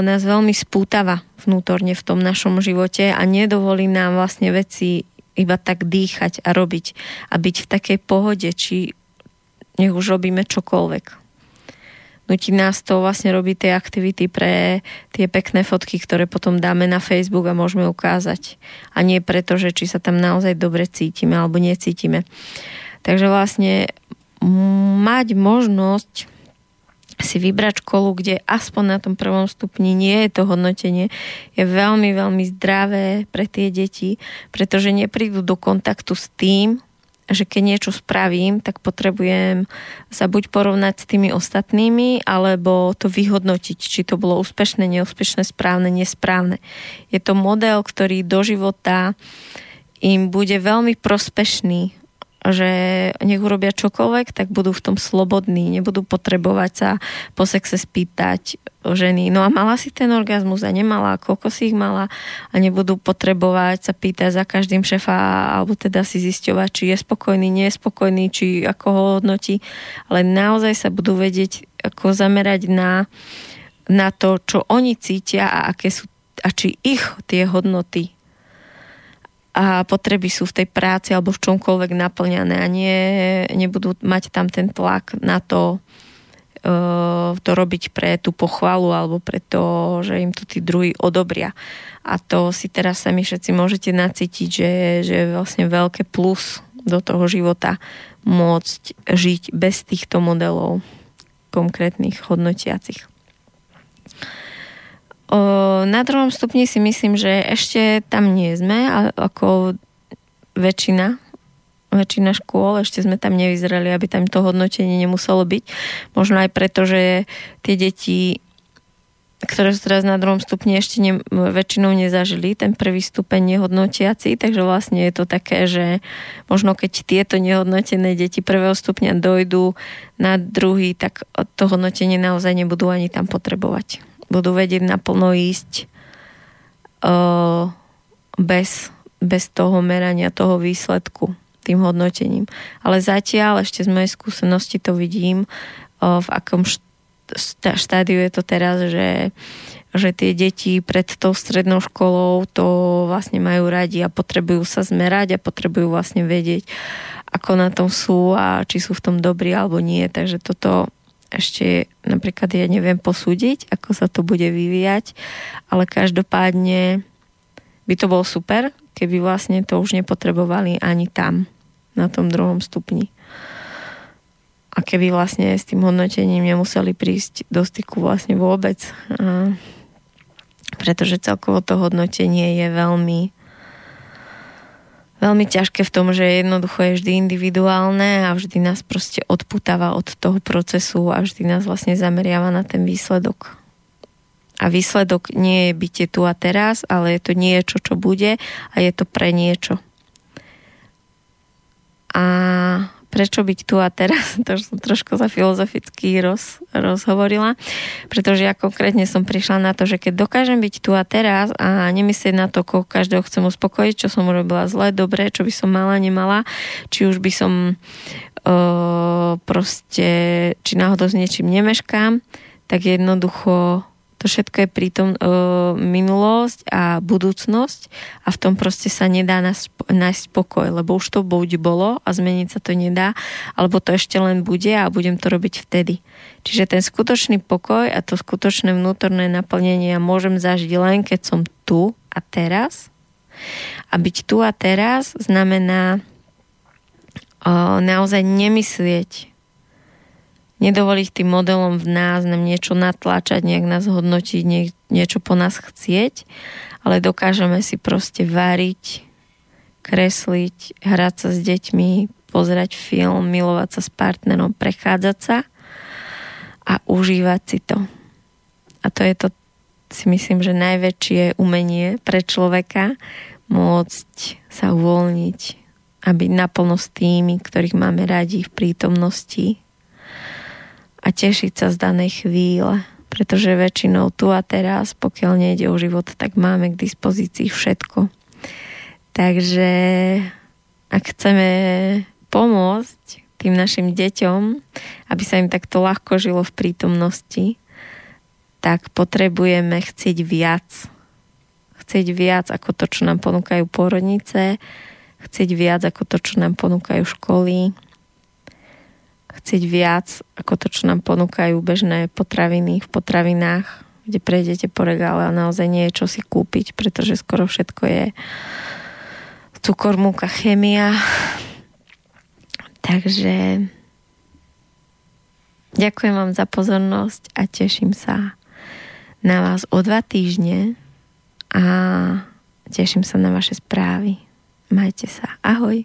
nás veľmi spútava vnútorne v tom našom živote a nedovolí nám vlastne veci iba tak dýchať a robiť a byť v takej pohode, či nech už robíme čokoľvek nutí nás to vlastne robiť tie aktivity pre tie pekné fotky, ktoré potom dáme na Facebook a môžeme ukázať. A nie preto, že či sa tam naozaj dobre cítime alebo necítime. Takže vlastne mať možnosť si vybrať školu, kde aspoň na tom prvom stupni nie je to hodnotenie, je veľmi, veľmi zdravé pre tie deti, pretože neprídu do kontaktu s tým, že keď niečo spravím, tak potrebujem sa buď porovnať s tými ostatnými, alebo to vyhodnotiť, či to bolo úspešné, neúspešné, správne, nesprávne. Je to model, ktorý do života im bude veľmi prospešný že nech urobia čokoľvek, tak budú v tom slobodní, nebudú potrebovať sa po sexe spýtať ženy. No a mala si ten orgazmus a nemala, koľko si ich mala a nebudú potrebovať sa pýtať za každým šefa alebo teda si zisťovať, či je spokojný, nie je spokojný, či ako ho hodnotí, ale naozaj sa budú vedieť ako zamerať na, na to, čo oni cítia a aké sú a či ich tie hodnoty a potreby sú v tej práci alebo v čomkoľvek naplňané a nie, nebudú mať tam ten tlak na to, uh, to robiť pre tú pochvalu alebo pre to, že im to tí druhí odobria. A to si teraz sami všetci môžete nacítiť, že, že je vlastne veľké plus do toho života môcť žiť bez týchto modelov konkrétnych hodnotiacich. Na druhom stupni si myslím, že ešte tam nie sme, ako väčšina väčšina škôl, ešte sme tam nevyzreli, aby tam to hodnotenie nemuselo byť. Možno aj preto, že tie deti ktoré sú teraz na druhom stupni ešte ne, väčšinou nezažili ten prvý stupeň nehodnotiaci, takže vlastne je to také, že možno keď tieto nehodnotené deti prvého stupňa dojdú na druhý, tak to hodnotenie naozaj nebudú ani tam potrebovať. Budú vedieť naplno ísť uh, bez, bez toho merania, toho výsledku tým hodnotením. Ale zatiaľ ešte z mojej skúsenosti to vidím, uh, v akom št- štádiu je to teraz, že, že tie deti pred tou strednou školou to vlastne majú radi a potrebujú sa zmerať a potrebujú vlastne vedieť, ako na tom sú a či sú v tom dobrí alebo nie. Takže toto ešte napríklad ja neviem posúdiť, ako sa to bude vyvíjať, ale každopádne by to bolo super, keby vlastne to už nepotrebovali ani tam, na tom druhom stupni a keby vlastne s tým hodnotením nemuseli prísť do styku vlastne vôbec. A pretože celkovo to hodnotenie je veľmi veľmi ťažké v tom, že jednoducho je vždy individuálne a vždy nás proste odputáva od toho procesu a vždy nás vlastne zameriava na ten výsledok. A výsledok nie je bytie tu a teraz, ale je to niečo, čo bude a je to pre niečo. A prečo byť tu a teraz, to som trošku za filozoficky roz, rozhovorila, pretože ja konkrétne som prišla na to, že keď dokážem byť tu a teraz a nemyslieť na to, koho každého chcem uspokojiť, čo som urobila zle, dobre, čo by som mala, nemala, či už by som uh, proste, či náhodou s niečím nemeškám, tak jednoducho to všetko je prítom e, minulosť a budúcnosť a v tom proste sa nedá nájsť pokoj, lebo už to buď bolo a zmeniť sa to nedá, alebo to ešte len bude a budem to robiť vtedy. Čiže ten skutočný pokoj a to skutočné vnútorné naplnenie môžem zažiť len keď som tu a teraz. A byť tu a teraz znamená e, naozaj nemyslieť nedovoliť tým modelom v nás nám niečo natláčať, nejak nás hodnotiť, nie, niečo po nás chcieť, ale dokážeme si proste variť, kresliť, hrať sa s deťmi, pozerať film, milovať sa s partnerom, prechádzať sa a užívať si to. A to je to, si myslím, že najväčšie umenie pre človeka môcť sa uvoľniť a byť naplno s tými, ktorých máme radi v prítomnosti tešiť sa z danej chvíle. Pretože väčšinou tu a teraz, pokiaľ nejde o život, tak máme k dispozícii všetko. Takže ak chceme pomôcť tým našim deťom, aby sa im takto ľahko žilo v prítomnosti, tak potrebujeme chcieť viac. Chcieť viac ako to, čo nám ponúkajú porodnice, chcieť viac ako to, čo nám ponúkajú školy, chcieť viac ako to, čo nám ponúkajú bežné potraviny v potravinách, kde prejdete po regále a naozaj nie je čo si kúpiť, pretože skoro všetko je cukor, múka, chemia. Takže ďakujem vám za pozornosť a teším sa na vás o dva týždne a teším sa na vaše správy. Majte sa. Ahoj.